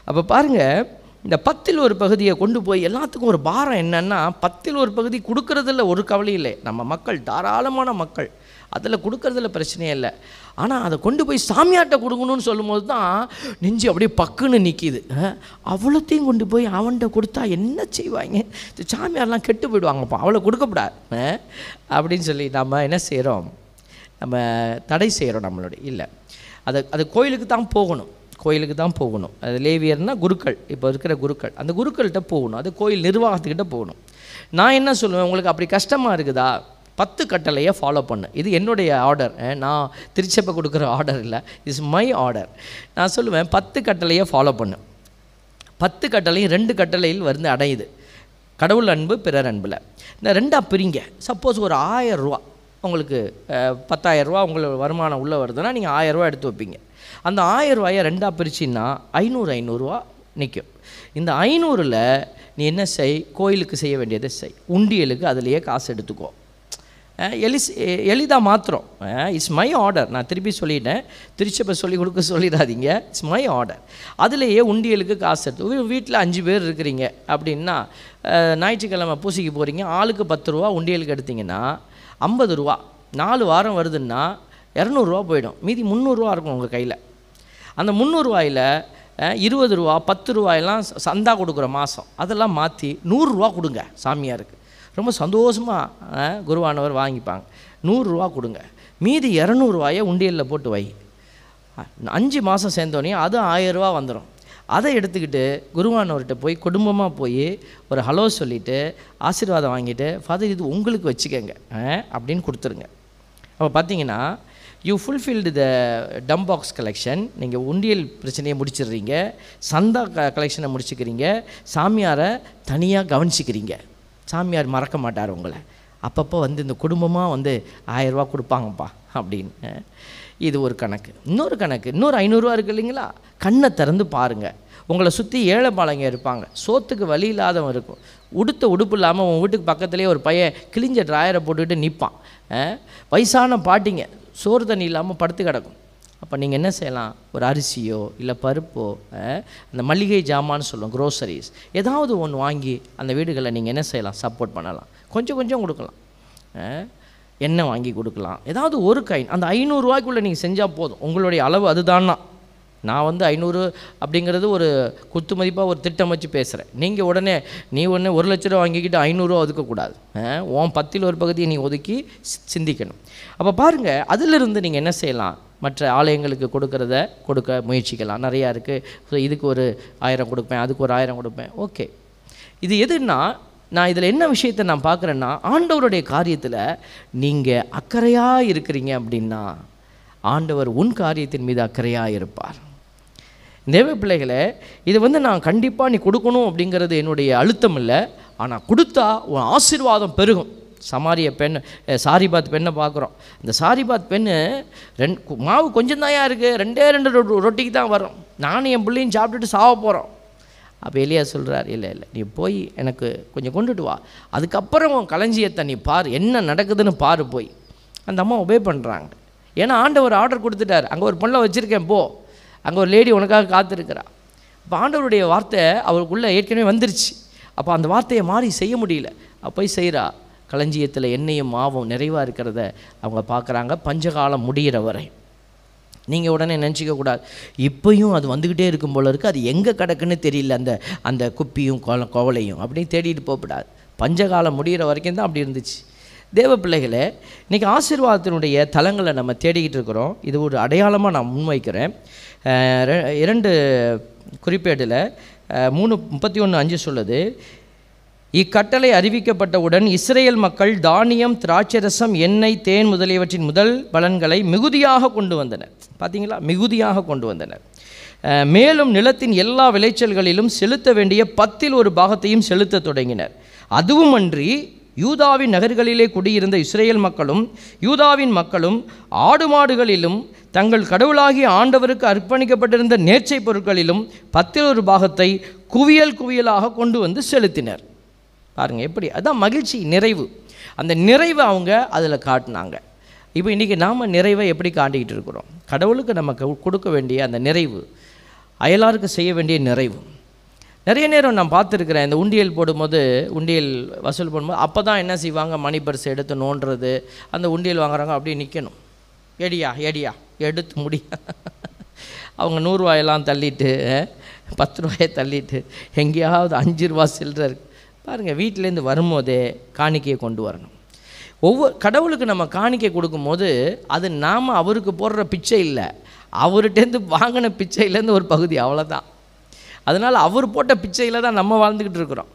அப்போ பாருங்கள் இந்த பத்தில் ஒரு பகுதியை கொண்டு போய் எல்லாத்துக்கும் ஒரு பாரம் என்னென்னா பத்தில் ஒரு பகுதி கொடுக்கறதில்ல ஒரு கவலை இல்லை. நம்ம மக்கள் தாராளமான மக்கள். அதில் கொடுக்கறதுல பிரச்சனையே இல்லை. ஆனால் அதை கொண்டு போய் சாமியார்ட்ட கொடுக்கணும்னு சொல்லும்போது தான் நெஞ்சு அப்படியே பக்குன்னு நிற்கிது அவ்வளோத்தையும் கொண்டு போய் அவன்கிட்ட கொடுத்தா என்ன செய்வாங்க? இந்த சாமியார்லாம் கெட்டு போயிடுவாங்கப்பா அவளை கொடுக்கக்கூடாது அப்படின்னு சொல்லி நம்ம என்ன செய்கிறோம் நம்ம தடை செய்கிறோம் நம்மளுடைய இல்லை. அதை அது கோயிலுக்கு தான் போகணும். கோயிலுக்கு தான் போகணும். அது லேவியர்னால் குருக்கள். இப்போ இருக்கிற குருக்கள். அந்த குருக்கள்கிட்ட போகணும். அது கோயில் நிர்வாகத்துக்கிட்ட போகணும். நான் என்ன சொல்லுவேன்? உங்களுக்கு அப்படி கஷ்டமாக இருக்குதா? பத்து கட்டளையை ஃபாலோ பண்ணு. இது என்னுடைய ஆர்டர் நான் திருச்சப்பை கொடுக்குற ஆர்டர் இல்லை. இஸ் மை ஆர்டர் நான் சொல்லுவேன் பத்து கட்டளையை ஃபாலோ பண்ணு. பத்து கட்டளையும் ரெண்டு கட்டளையில் வந்து அடையுது. கடவுள் அன்பு பிறர் அன்பில். இந்த ரெண்டாக பிரிங்க. சப்போஸ் ஒரு ஆயிரம் ரூபா. உங்களுக்கு பத்தாயிரரூவா உங்களுக்கு வருமானம் உள்ளே வருதுன்னா நீங்கள் ஆயிரம் எடுத்து வைப்பீங்க. அந்த ஆயிரம் ரூபாயை ரெண்டாக பிரிச்சின்னா ஐநூறு ஐநூறுரூவா நிற்கும் இந்த ஐநூறில் நீ என்ன செய்? கோயிலுக்கு செய்ய வேண்டியதை செய். உண்டியலுக்கு அதுலேயே காசு எடுத்துக்கோ. எலிஸ் எளிதாக மாத்திரம். இட்ஸ் மை ஆர்டர் நான் திருப்பி சொல்லிட்டேன். திருச்சபை சொல்லி கொடுக்க சொல்லிடாதீங்க. இட்ஸ் மை ஆர்டர் அதுலேயே உண்டியலுக்கு காசு எடுத்து வீட்டில் அஞ்சு பேர் இருக்கிறீங்க. அப்படின்னா ஞாயிற்றுக்கிழமை பூசிக்கு போகிறீங்க ஆளுக்கு பத்து ரூபா உண்டியலுக்கு எடுத்தீங்கன்னா ஐம்பது ரூபா. நாலு வாரம் வருதுன்னா இரநூறுவா போயிடும். மீதி முந்நூறுரூவா இருக்கும் உங்கள் கையில். அந்த முந்நூறுரூவாயில் இருபது ரூபா பத்து ரூபாயெல்லாம் ச- சந்தா கொடுக்குற மாதம் அதெல்லாம் மாற்றி நூறுரூவா கொடுங்க சாமியாருக்கு. ரொம்ப சந்தோஷமாக குருவானவர் வாங்கிப்பாங்க. நூறுரூவா கொடுங்க. மீதி இரநூறுவாயை உண்டியலில் போட்டு வை. அஞ்சு மாதம் சேர்ந்தோடனே அது ஆயிரரூவா வந்துடும் அதை எடுத்துக்கிட்டு குருவானவர்கிட்ட போய் குடும்பமாக போய் ஒரு ஹலோ சொல்லிவிட்டு ஆசீர்வாதம் வாங்கிட்டு ஃபாதர் இது உங்களுக்கு வச்சுக்கோங்க. அப்படின்னு கொடுத்துருங்க. அப்போ பார்த்தீங்கன்னா யூ ஃபுல்ஃபில்டு த டம் பாக்ஸ் கலெக்ஷன் நீங்கள் உண்டியல் பிரச்சனையை முடிச்சிடுறீங்க. சந்தா க கலெக்ஷனை முடிச்சுக்கிறீங்க. சாமியாரை தனியாக கவனிச்சிக்கிறீங்க. சாமியார் மறக்க மாட்டார் உங்களை. அப்பப்போ வந்து இந்த குடும்பமாக வந்து ஆயரூவா கொடுப்பாங்கப்பா அப்படின்னு. இது ஒரு கணக்கு. இன்னொரு கணக்கு. இன்னொரு ஐநூறுரூவா இருக்கு இல்லைங்களா? கண்ணை திறந்து பாருங்கள் உங்களை சுற்றி ஏழை பாலங்க இருப்பாங்க. சோத்துக்கு வழி இல்லாதவன் இருக்கும். உடுத்த உடுப்பு இல்லாமல் உன் வீட்டுக்கு பக்கத்துலேயே ஒரு பையன் கிழிஞ்ச ட்ராயரை போட்டுக்கிட்டு நிற்பான் வயசான பாட்டிங்க. சோறு தண்ணி இல்லாமல் படுத்து கிடக்கும். அப்போ நீங்கள் என்ன செய்யலாம்? ஒரு அரிசியோ இல்லை பருப்போ அந்த மளிகை ஜாமான்னு சொல்லுவோம் க்ரோசரிஸ் ஏதாவது ஒன்று வாங்கி அந்த வீடுகளை நீங்கள் என்ன செய்யலாம்? சப்போர்ட் பண்ணலாம். கொஞ்சம் கொஞ்சம் கொடுக்கலாம். எண்ணெய் வாங்கி கொடுக்கலாம். ஏதாவது ஒரு கைன் அந்த ஐநூறுரூவாய்க்குள்ளே நீங்கள் செஞ்சால் போதும். உங்களுடைய அளவு அதுதான்னா. நான் வந்து ஐநூறு அப்படிங்கிறது ஒரு குத்து மதிப்பாக ஒரு திட்டம் வச்சு பேசுகிறேன் நீங்கள் உடனே நீ உடனே ஒரு லட்ச ரூபா வாங்கிக்கிட்டு ஐநூறுரூவா ஒதுக்கக்கூடாது உன் பத்தில் ஒரு பகுதியை நீ ஒதுக்கி சி- சிந்திக்கணும். அப்போ பாருங்கள் அதிலிருந்து நீங்கள் என்ன செய்யலாம்? மற்ற ஆலயங்களுக்கு கொடுக்கறத கொடுக்க முயற்சிக்கலாம். நிறையா இருக்குது ஸோ இதுக்கு ஒரு ஆயிரம் கொடுப்பேன் அதுக்கு ஒரு ஆயிரம் கொடுப்பேன். ஓகே இது எதுன்னா நான் இதில் என்ன விஷயத்தை நான் பார்க்குறேன்னா ஆண்டவருடைய காரியத்தில் நீங்கள் அக்கறையாக இருக்கிறீங்க அப்படின்னா ஆண்டவர் உன் காரியத்தின் மீது அக்கறையாக இருப்பார். தேவ பிள்ளைகளை இது வந்து நான் கண்டிப்பாக நீ கொடுக்கணும் அப்படிங்கிறது என்னுடைய அழுத்தம் இல்லை. ஆனால் கொடுத்தா உன் ஆசீர்வாதம் பெருகும். சமாரிய பெண் சாரிபாத் பெண்ணை பார்க்குறோம். இந்த சாரிபாத் பெண்ணு ரெண்டு கு- மாவு கொஞ்சம் தாயா இருக்குது ரெண்டே ரெண்டு ரொ- ரொட்டிக்கு தான் வரும். நானும் என் பிள்ளையும் சாப்பிட்டுட்டு சாவ போகிறோம் அப்போ எலியா சொல்கிறார் இல்லை இல்லை நீ போய் எனக்கு கொஞ்சம் கொண்டுட்டு வா. அதுக்கப்புறம் உன் களஞ்சியத்தை நீ பார். என்ன நடக்குதுன்னு பாரு போய். அந்த அம்மா ஒபே பண்ணுறாங்க ஏன்னா ஆண்டவர் ஆர்டர் கொடுத்துட்டார். அங்கே ஒரு பொண்ணை வச்சுருக்கேன் போ. அங்கே ஒரு லேடி உனக்காக காத்திருக்கிறா. இப்போ ஆண்டவருடைய வார்த்தை அவருக்குள்ளே ஏற்கனவே வந்துருச்சு. அப்போ அந்த வார்த்தையை மாறி செய்ய முடியல. அப்போ போய் செய்கிறா களஞ்சியத்தில் எண்ணெயும் மாவும் நிறைவாக இருக்கிறத அவங்க பார்க்குறாங்க. பஞ்சகாலம் முடிகிற வரை. நீங்கள் உடனே நினச்சிக்க கூடாது. அது வந்துக்கிட்டே இருக்கும் போல இருக்குது அது எங்கே கிடக்குன்னு தெரியல. அந்த அந்த குப்பியும் கோல கோவலையும் அப்படின்னு தேடிட்டு போகக்கூடாது பஞ்சகாலம் முடிகிற வரைக்கும் தான் அப்படி இருந்துச்சு. தேவ பிள்ளைகளே இன்றைக்கி ஆசீர்வாதத்தினுடைய தலங்களை நம்ம தேடிக்கிட்டு இருக்கிறோம். இது ஒரு அடையாளமாக நான் முன்வைக்கிறேன். இரண்டு குறிப்பேடில் மூணு முப்பத்தி ஒன்று அஞ்சு சொல்லுது. இக்கட்டளை அறிவிக்கப்பட்டவுடன் இஸ்ரேல் மக்கள் தானியம் திராட்சரசம் எண்ணெய் தேன் முதலியவற்றின் முதல் பலன்களை மிகுதியாக கொண்டு வந்தனர். பார்த்தீங்களா மிகுதியாக கொண்டு வந்தனர். மேலும் நிலத்தின் எல்லா விளைச்சல்களிலும் செலுத்த வேண்டிய பத்தில் ஒரு பாகத்தையும் செலுத்தத் தொடங்கினர். அதுவுமன்றி யூதாவின் நகர்களிலே குடியிருந்த இஸ்ரேல் மக்களும் யூதாவின் மக்களும் ஆடு மாடுகளிலும் தங்கள் கடவுளாகிய ஆண்டவருக்கு அர்ப்பணிக்கப்பட்டிருந்த நேர்ச்சை பொருட்களிலும் பத்தில் ஒரு பாகத்தை குவியல் குவியலாக கொண்டு வந்து செலுத்தினர். பாருங்கள் எப்படி? அதான் மகிழ்ச்சி நிறைவு. அந்த நிறைவை அவங்க அதில் காட்டினாங்க. இப்போ இன்றைக்கி நாம் நிறைவை எப்படி காட்டிக்கிட்டு இருக்கிறோம்? கடவுளுக்கு நமக்கு கொடுக்க வேண்டிய அந்த நிறைவு அயலாருக்கு செய்ய வேண்டிய நிறைவு. நிறைய நேரம் நான் பார்த்துருக்குறேன் இந்த உண்டியல் போடும்போது உண்டியல் வசூல் போடும்போது அப்போ தான் என்ன செய்வாங்க? மணி பர்ஸ் எடுத்து நோண்டுறது அந்த உண்டியல் வாங்குறாங்க அப்படியே நிற்கணும் எடியா எடியா எடுத்து முடிய அவங்க நூறுரூவாயெல்லாம் தள்ளிட்டு பத்து ரூபாயை தள்ளிட்டு எங்கேயாவது அஞ்சு ரூபா சில்லற இருக்கு. பாருங்கள் வீட்டிலேருந்து வரும்போதே காணிக்கையை கொண்டு வரணும். ஒவ்வொரு கடவுளுக்கு நம்ம காணிக்கை கொடுக்கும்போது அது நாம் அவருக்கு போடுற பிச்சை இல்லை. அவர்கிட்டேருந்து வாங்கின பிச்சையிலேருந்து ஒரு பகுதி அவ்வளோதான் அதனால் அவர் போட்ட பிச்சையில் தான் நம்ம வாழ்ந்துக்கிட்டு இருக்கிறோம்.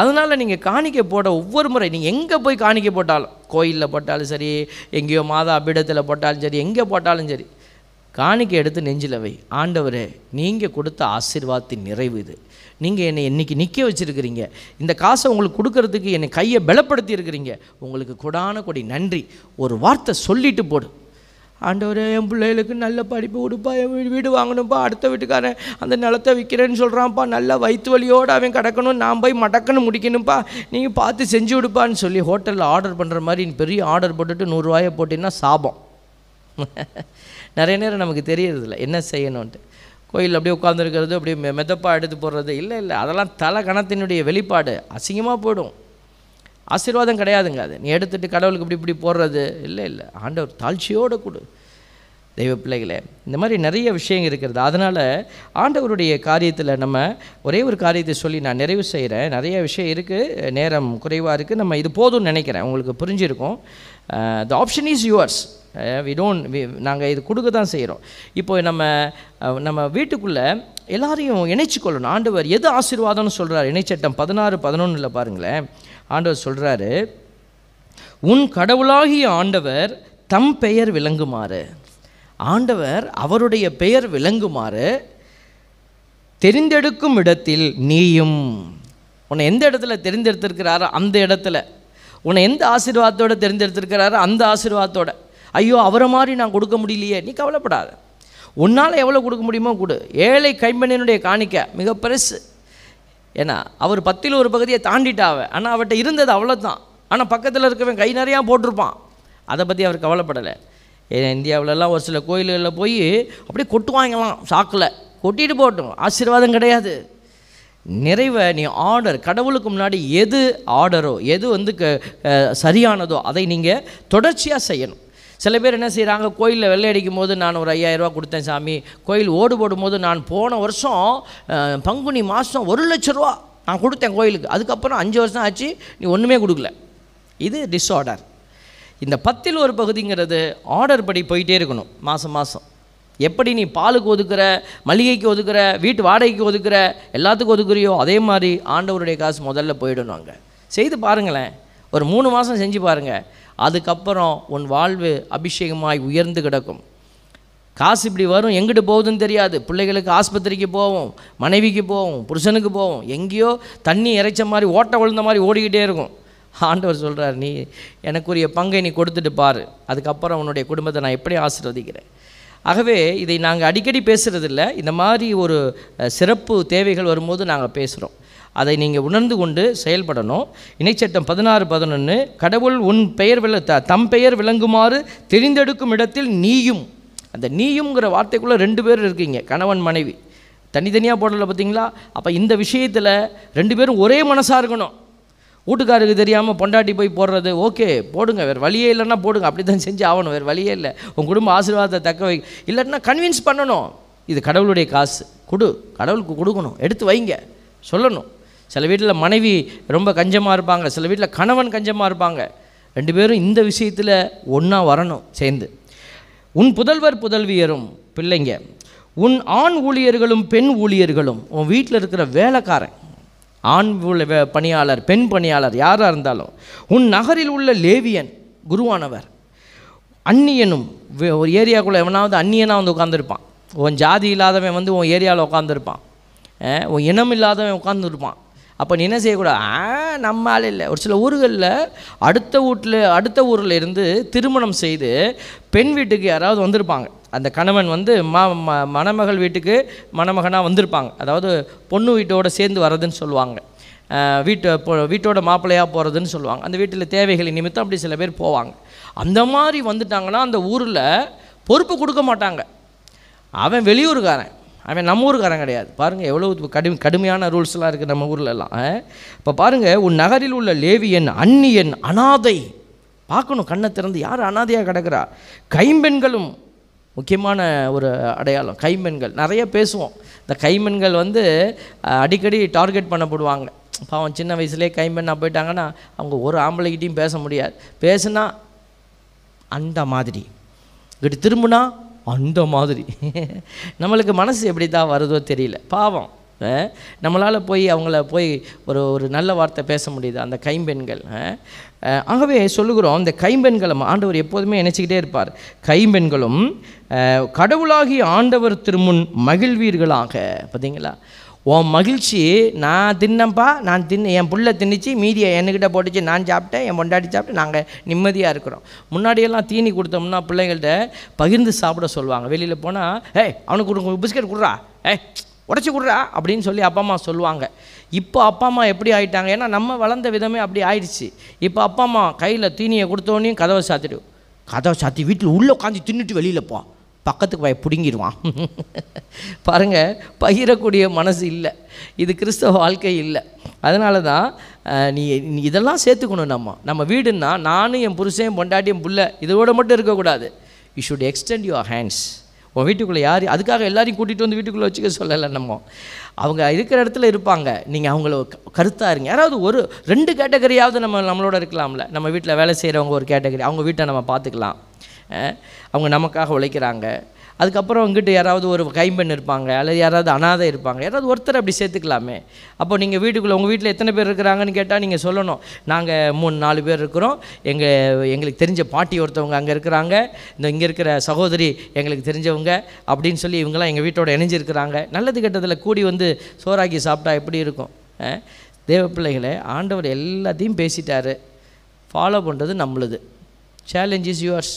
அதனால் நீங்கள் காணிக்கை போட ஒவ்வொரு முறை நீங்கள் எங்கே போய் காணிக்கை போட்டாலும் கோயிலில் போட்டாலும் சரி எங்கேயோ மாதா பீடத்தில் போட்டாலும் சரி எங்கே போட்டாலும் சரி காணிக்கை எடுத்து நெஞ்சில் வை. ஆண்டவரே நீங்கள் கொடுத்த ஆசீர்வாதத்தின் நிறைவு இது. நீங்கள் என்னை இன்றைக்கி நிற்க வச்சுருக்கிறீங்க. இந்த காசை உங்களுக்கு கொடுக்கறதுக்கு என்னை கையை பலப்படுத்தி இருக்கிறீங்க. உங்களுக்கு கொடான கொடி. நன்றி. ஒரு வார்த்தை சொல்லிட்டு போடு. ஆண்டவர் என் பிள்ளைகளுக்கு நல்ல படிப்பு கொடுப்பா. என் வீடு வீடு வாங்கணும்ப்பா அடுத்த வீட்டுக்காரன் அந்த நிலத்தை விற்கிறேன்னு சொல்கிறான்ப்பா நல்ல வயிற்று வலியோடு அவன் கிடக்கணும். நான் போய் மடக்கணும் முடிக்கணும்ப்பா நீங்கள் பார்த்து செஞ்சு விடுப்பான்னு சொல்லி ஹோட்டலில் ஆர்டர் பண்ணுற மாதிரி பெரிய ஆர்டர் போட்டுட்டு நூறுரூவாயை போட்டிங்கன்னா சாபம். நிறைய நேரம் நமக்கு தெரியறதில்ல. என்ன செய்யணுன்ட்டு கோயில் அப்படியே உட்காந்துருக்கிறது அப்படியே மெ எடுத்து போடுறது. இல்லை இல்லை அதெல்லாம் தலை கணத்தினுடைய வெளிப்பாடு. அசிங்கமாக போயிடும். ஆசீர்வாதம் கிடையாதுங்க அது. நீ எடுத்துட்டு கடவுளுக்கு இப்படி இப்படி போடுறது. இல்லை இல்லை. ஆண்டவர் தாழ்ச்சியோடு கொடு. தெய்வ பிள்ளைகளே இந்த மாதிரி நிறைய விஷயங்கள் இருக்கிறது. அதனால் ஆண்டவருடைய காரியத்தில் நம்ம ஒரே ஒரு காரியத்தை சொல்லி நான் நிறைவு செய்கிறேன் நிறைய விஷயம் இருக்குது நேரம் குறைவாக இருக்குது நம்ம இது போதும்னு நினைக்கிறேன். உங்களுக்கு புரிஞ்சிருக்கும். The option is yours we don't நாங்கள் இது கொடுக்க தான் செய்கிறோம் இப்போ நம்ம நம்ம வீட்டுக்குள்ளே எல்லாரையும் இணைச்சிக்கொள்ளணும். ஆண்டவர் எது ஆசீர்வாதம்னு சொல்கிறார் இணைச்சட்டம் பதினாறு பதினொன்றில் பாருங்களேன். ஆண்டவர் சொல்கிறாரு உன் கடவுளாகிய ஆண்டவர் தம் பெயர் விளங்குமாறு. ஆண்டவர் அவருடைய பெயர் விளங்குமாறு தெரிந்தெடுக்கும் இடத்தில் நீயும். உன்னை எந்த இடத்துல தெரிந்தெடுத்திருக்கிறாரோ அந்த இடத்துல. உன்னை எந்த ஆசீர்வாதத்தோடு தெரிந்தெடுத்திருக்கிறாரோ அந்த ஆசீர்வாதத்தோடு. ஐயோ அவரை மாதிரி நான் கொடுக்க முடியலையே நீ கவலைப்படாத. உன்னால் எவ்வளோ கொடுக்க முடியுமோ கொடு. ஏழை கைம்பெண்ணினுடைய காணிக்க மிக பெருசு. ஏன்னா அவர் பத்தில் ஒரு பகுதியை தாண்டிட்டாவ ஆனால் அவர்கிட்ட இருந்தது அவ்வளோதான் ஆனால் பக்கத்தில் இருக்கவன் கை நிறையா போட்டிருப்பான். அதை பற்றி அவர் கவலைப்படலை. ஏன்னா இந்தியாவிலலாம் ஒரு சில கோயில்களில் போய் அப்படியே கொட்டுவாங்கலாம் சாக்கில். கொட்டிட்டு போட்டோம் ஆசீர்வாதம் கிடையாது. நிறைவை நீ ஆர்டர் கடவுளுக்கு முன்னாடி எது ஆர்டரோ எது வந்து க சரியானதோ அதை நீங்கள் தொடர்ச்சியாக செய்யணும். சில பேர் என்ன செய்கிறாங்க கோயிலில் வெள்ளை அடிக்கும் போது நான் ஒரு ஐயாயிரரூவா கொடுத்தேன் சாமி. கோயில் ஓடு போடும்போது நான் போன வருஷம் பங்குனி மாதம் ஒரு லட்ச ரூபா நான் கொடுத்தேன் கோயிலுக்கு. அதுக்கப்புறம் அஞ்சு வருஷம் ஆச்சு நீ ஒன்றுமே கொடுக்கல. இது டிஸ்ஆர்டர் இந்த பத்தில் ஒரு பகுதிங்கிறது ஆர்டர் படி போயிட்டே இருக்கணும் மாதம் மாதம் எப்படி நீ பாலுக்கு ஒதுக்குற மளிகைக்கு ஒதுக்குற வீட்டு வாடகைக்கு ஒதுக்குற எல்லாத்துக்கும் ஒதுக்குறியோ அதே மாதிரி ஆண்டவருடைய காசு முதல்ல போயிடணும் அங்கே. செய்து பாருங்களேன். ஒரு மூணு மாதம் செஞ்சு பாருங்கள் அதுக்கப்புறம் உன் வாழ்வு அபிஷேகமாய் உயர்ந்து கிடக்கும். காசு இப்படி வரும் எங்கிட்டு போகுதுன்னு தெரியாது. பிள்ளைகளுக்கு ஆஸ்பத்திரிக்கு போவோம் மனைவிக்கு போவோம் புருஷனுக்கு போவோம். எங்கேயோ தண்ணி இறைச்ச மாதிரி ஓட்ட விழுந்த மாதிரி ஓடிக்கிட்டே இருக்கும். ஆண்டவர் சொல்கிறார் நீ எனக்குரிய பங்கை நீ கொடுத்துட்டு பாரு. அதுக்கப்புறம் உன்னுடைய குடும்பத்தை நான் எப்படி ஆசிர்வதிக்கிறேன். ஆகவே இதை நாங்கள் அடிக்கடி பேசுகிறதில்ல இந்த மாதிரி ஒரு சிறப்பு தேவைகள் வரும்போது நாங்கள் பேசுகிறோம் அதை நீங்கள் உணர்ந்து கொண்டு செயல்படணும். இணைச்சட்டம் பதினாறு பதினொன்று கடவுள் உன் பெயர் விள த தம் பெயர் விளங்குமாறு தெரிந்தெடுக்கும் இடத்தில் நீயும். அந்த நீயுங்கிற வார்த்தைக்குள்ளே ரெண்டு பேர் இருக்கீங்க கணவன் மனைவி. தனித்தனியாக போடலை பார்த்தீங்களா அப்போ இந்த விஷயத்தில் ரெண்டு பேரும் ஒரே மனசாக இருக்கணும். வீட்டுக்காருக்கு தெரியாமல் பொண்டாட்டி போய் போடுறது ஓகே போடுங்க வேறு வழியே இல்லைன்னா போடுங்க அப்படி தான் செஞ்சு ஆகணும் வேறு வழியே இல்லை. உங்கள் குடும்ப ஆசீர்வாதத்தை தக்க வை. இல்லைன்னா கன்வின்ஸ் பண்ணணும். இது கடவுளுடைய காசு. கொடு கடவுளுக்கு கொடுக்கணும். எடுத்து வைங்க. சொல்லணும். சில வீட்டில் மனைவி ரொம்ப கஞ்சமாக இருப்பாங்க சில வீட்டில் கணவன் கஞ்சமாக இருப்பாங்க. ரெண்டு பேரும் இந்த விஷயத்தில் ஒன்றா வரணும் சேர்ந்து. உன் புதல்வர் புதல்வியரும் பிள்ளைங்க உன் ஆண் ஊழியர்களும் பெண் ஊழியர்களும் உன் வீட்டில் இருக்கிற வேலைக்காரன் ஆண் ஊழ- பணியாளர் பெண் பணியாளர் யாராக இருந்தாலும் உன் நகரில் உள்ள லேவியன் குருவானவர் அந்நியனும் வே- ஒரு ஏரியாக்குள்ளே எவனாவது அந்நியனாக வந்து உட்காந்துருப்பான் உன் ஜாதி இல்லாதவன் வந்து உன் ஏரியாவில் உட்காந்துருப்பான் உன் இனம் இல்லாதவன் உட்காந்துருப்பான் அப்போ நீ என்ன செய்யக்கூடாது? ஆ நம்ம ஆள் இல்லை. ஒரு சில ஊர்களில் அடுத்த வீட்டில் அடுத்த ஊரில் இருந்து திருமணம் செய்து பெண் வீட்டுக்கு யாராவது வந்திருப்பாங்க. அந்த கணவன் வந்து ம ம- மணமகள் வீட்டுக்கு மணமகனாக வந்திருப்பாங்க. அதாவது பொண்ணு வீட்டோடு சேர்ந்து வர்றதுன்னு சொல்லுவாங்க. வீட்டு வீட்டோட மாப்பிள்ளையாக போகிறதுன்னு சொல்லுவாங்க. அந்த வீட்டில் தேவைகளை நிமித்தம் அப்படி சில பேர் போவாங்க. அந்த மாதிரி வந்துட்டாங்கன்னா அந்த ஊரில் பொறுப்பு கொடுக்க மாட்டாங்க. அவன் வெளியூருக்காரன் அவன் நம்ம ஊருக்காரன் கிடையாது. பாருங்கள் எவ்வளோ கடும் கடுமையான ரூல்ஸ்லாம் இருக்குது நம்ம ஊர்ல எல்லாம். இப்போ பாருங்கள் உன் நகரில் உள்ள லேவியன் அந்நியன் அனாதை. பார்க்கணும் கண்ணை திறந்து. யார் அனாதையாக கிடக்கிறா? கைம்பெண்களும். முக்கியமான ஒரு அடையாளம் கைம்பெண்கள். நிறைய பேசுவோம். இந்த கைம்பெண்கள் வந்து அடிக்கடி டார்கெட் பண்ணப்படுவாங்க. பாவம் சின்ன வயசுலேயே கைம்பெண்ணாக போயிட்டாங்கன்னா அவங்க ஒரு ஆம்பளைக்கிட்டையும் பேச முடியாது. பேசுனா அந்த மாதிரி. இப்படி திரும்பினா அந்த மாதிரி. நம்மளுக்கு மனசு எப்படி தான் வருதோ தெரியல. பாவம். நம்மளால் போய் அவங்கள போய் ஒரு ஒரு நல்ல வார்த்தை பேச முடியுது? அந்த கைம்பெண்கள் ஆகவே சொல்லுகிறோம் இந்த கைம்பெண்களும் ஆண்டவர் எப்போதுமே நினச்சிக்கிட்டே இருப்பார். கைம்பெண்களும் கடவுளாகி கடவுளாகிய ஆண்டவர் திருமுன் மகிழ்வீர்களாக. பார்த்தீங்களா உன் மகிழ்ச்சி நான் தின்னப்பா நான் தின்னு என் புள்ள தின்னுச்சு மீதியை என்கிட்ட போட்டுச்சு நான் சாப்பிட்டேன் என் பொண்டாடி சாப்பிட்டு நாங்கள் நிம்மதியாக இருக்கிறோம். முன்னாடியெல்லாம் தீனி கொடுத்தோம்னா பிள்ளைங்கள்ட்ட பகிர்ந்து சாப்பிட சொல்லுவாங்க. வெளியில் போனால் ஏய் அவனுக்கு கொடுங்க பிஸ்கட் கொடுறா ஏய் உடச்சி கொடுறா அப்படின்னு சொல்லி அப்பா அம்மா சொல்லுவாங்க. இப்போ அப்பா அம்மா எப்படி ஆயிட்டாங்க? ஏன்னா நம்ம வளர்ந்த விதமே அப்படி ஆயிடுச்சு. இப்போ அப்பா அம்மா கையில் தீனியை கொடுத்தோன்னே கதவை சாத்திடு கதவை சாத்தி வீட்டில் உள்ளே உட்காந்து தின்னுட்டு வெளியில் போ. பக்கத்துக்கு போய் பிடுங்கிடுவான். பாருங்கள் பகிரக்கூடிய மனசு இல்லை. இது கிறிஸ்தவ வாழ்க்கை இல்லை. அதனால தான் நீ இதெல்லாம் சேர்த்துக்கணும் நம்ம. நம்ம வீடுன்னா நானும் என் புருஷன் பொண்டாட்டியும் புள்ள இதோட மட்டும் இருக்கக்கூடாது. You should extend your hands உன் வீட்டுக்குள்ளே யார் அதுக்காக எல்லாரையும் கூட்டிகிட்டு வந்து வீட்டுக்குள்ளே வச்சுக்க சொல்லலை நம்ம. அவங்க இருக்கிற இடத்துல இருப்பாங்க. நீங்கள் அவங்கள க- இருங்க. யாராவது ஒரு ரெண்டு கேட்டகரியாவது நம்ம நம்மளோட இருக்கலாம்ல. நம்ம வீட்டில் வேலை செய்கிறவங்க ஒரு கேட்டகரி அவங்க வீட்டை நம்ம பார்த்துக்கலாம். அவங்க நமக்காக உழைக்கிறாங்க. அதுக்கப்புறம் இங்கிட்டு யாராவது ஒரு கைம்பெண் இருப்பாங்க அல்லது யாராவது அனாதை இருப்பாங்க யாராவது ஒருத்தர் அப்படி சேர்த்துக்கலாமே. அப்போ நீங்கள் வீட்டுக்குள்ளே உங்கள் வீட்டில் எத்தனை பேர் இருக்கிறாங்கன்னு கேட்டால் நீங்கள் சொல்லணும். நாங்கள் மூணு நாலு பேர் இருக்கிறோம். எங்கள் எங்களுக்கு தெரிஞ்ச பாட்டி ஒருத்தவங்க அங்கே இருக்கிறாங்க. இந்த இங்கே இருக்கிற சகோதரி எங்களுக்கு தெரிஞ்சவங்க அப்படின்னு சொல்லி இவங்கெல்லாம் எங்கள் வீட்டோட இணைஞ்சிருக்கிறாங்க. நல்லது கெட்டதில் கூடி வந்து சோறாக்கி சாப்பிட்டா எப்படி இருக்கும்? தேவ பிள்ளைகளை ஆண்டவர் எல்லாத்தையும் பேசிட்டார். ஃபாலோ பண்ணுறது நம்மளுது. Challenge is yours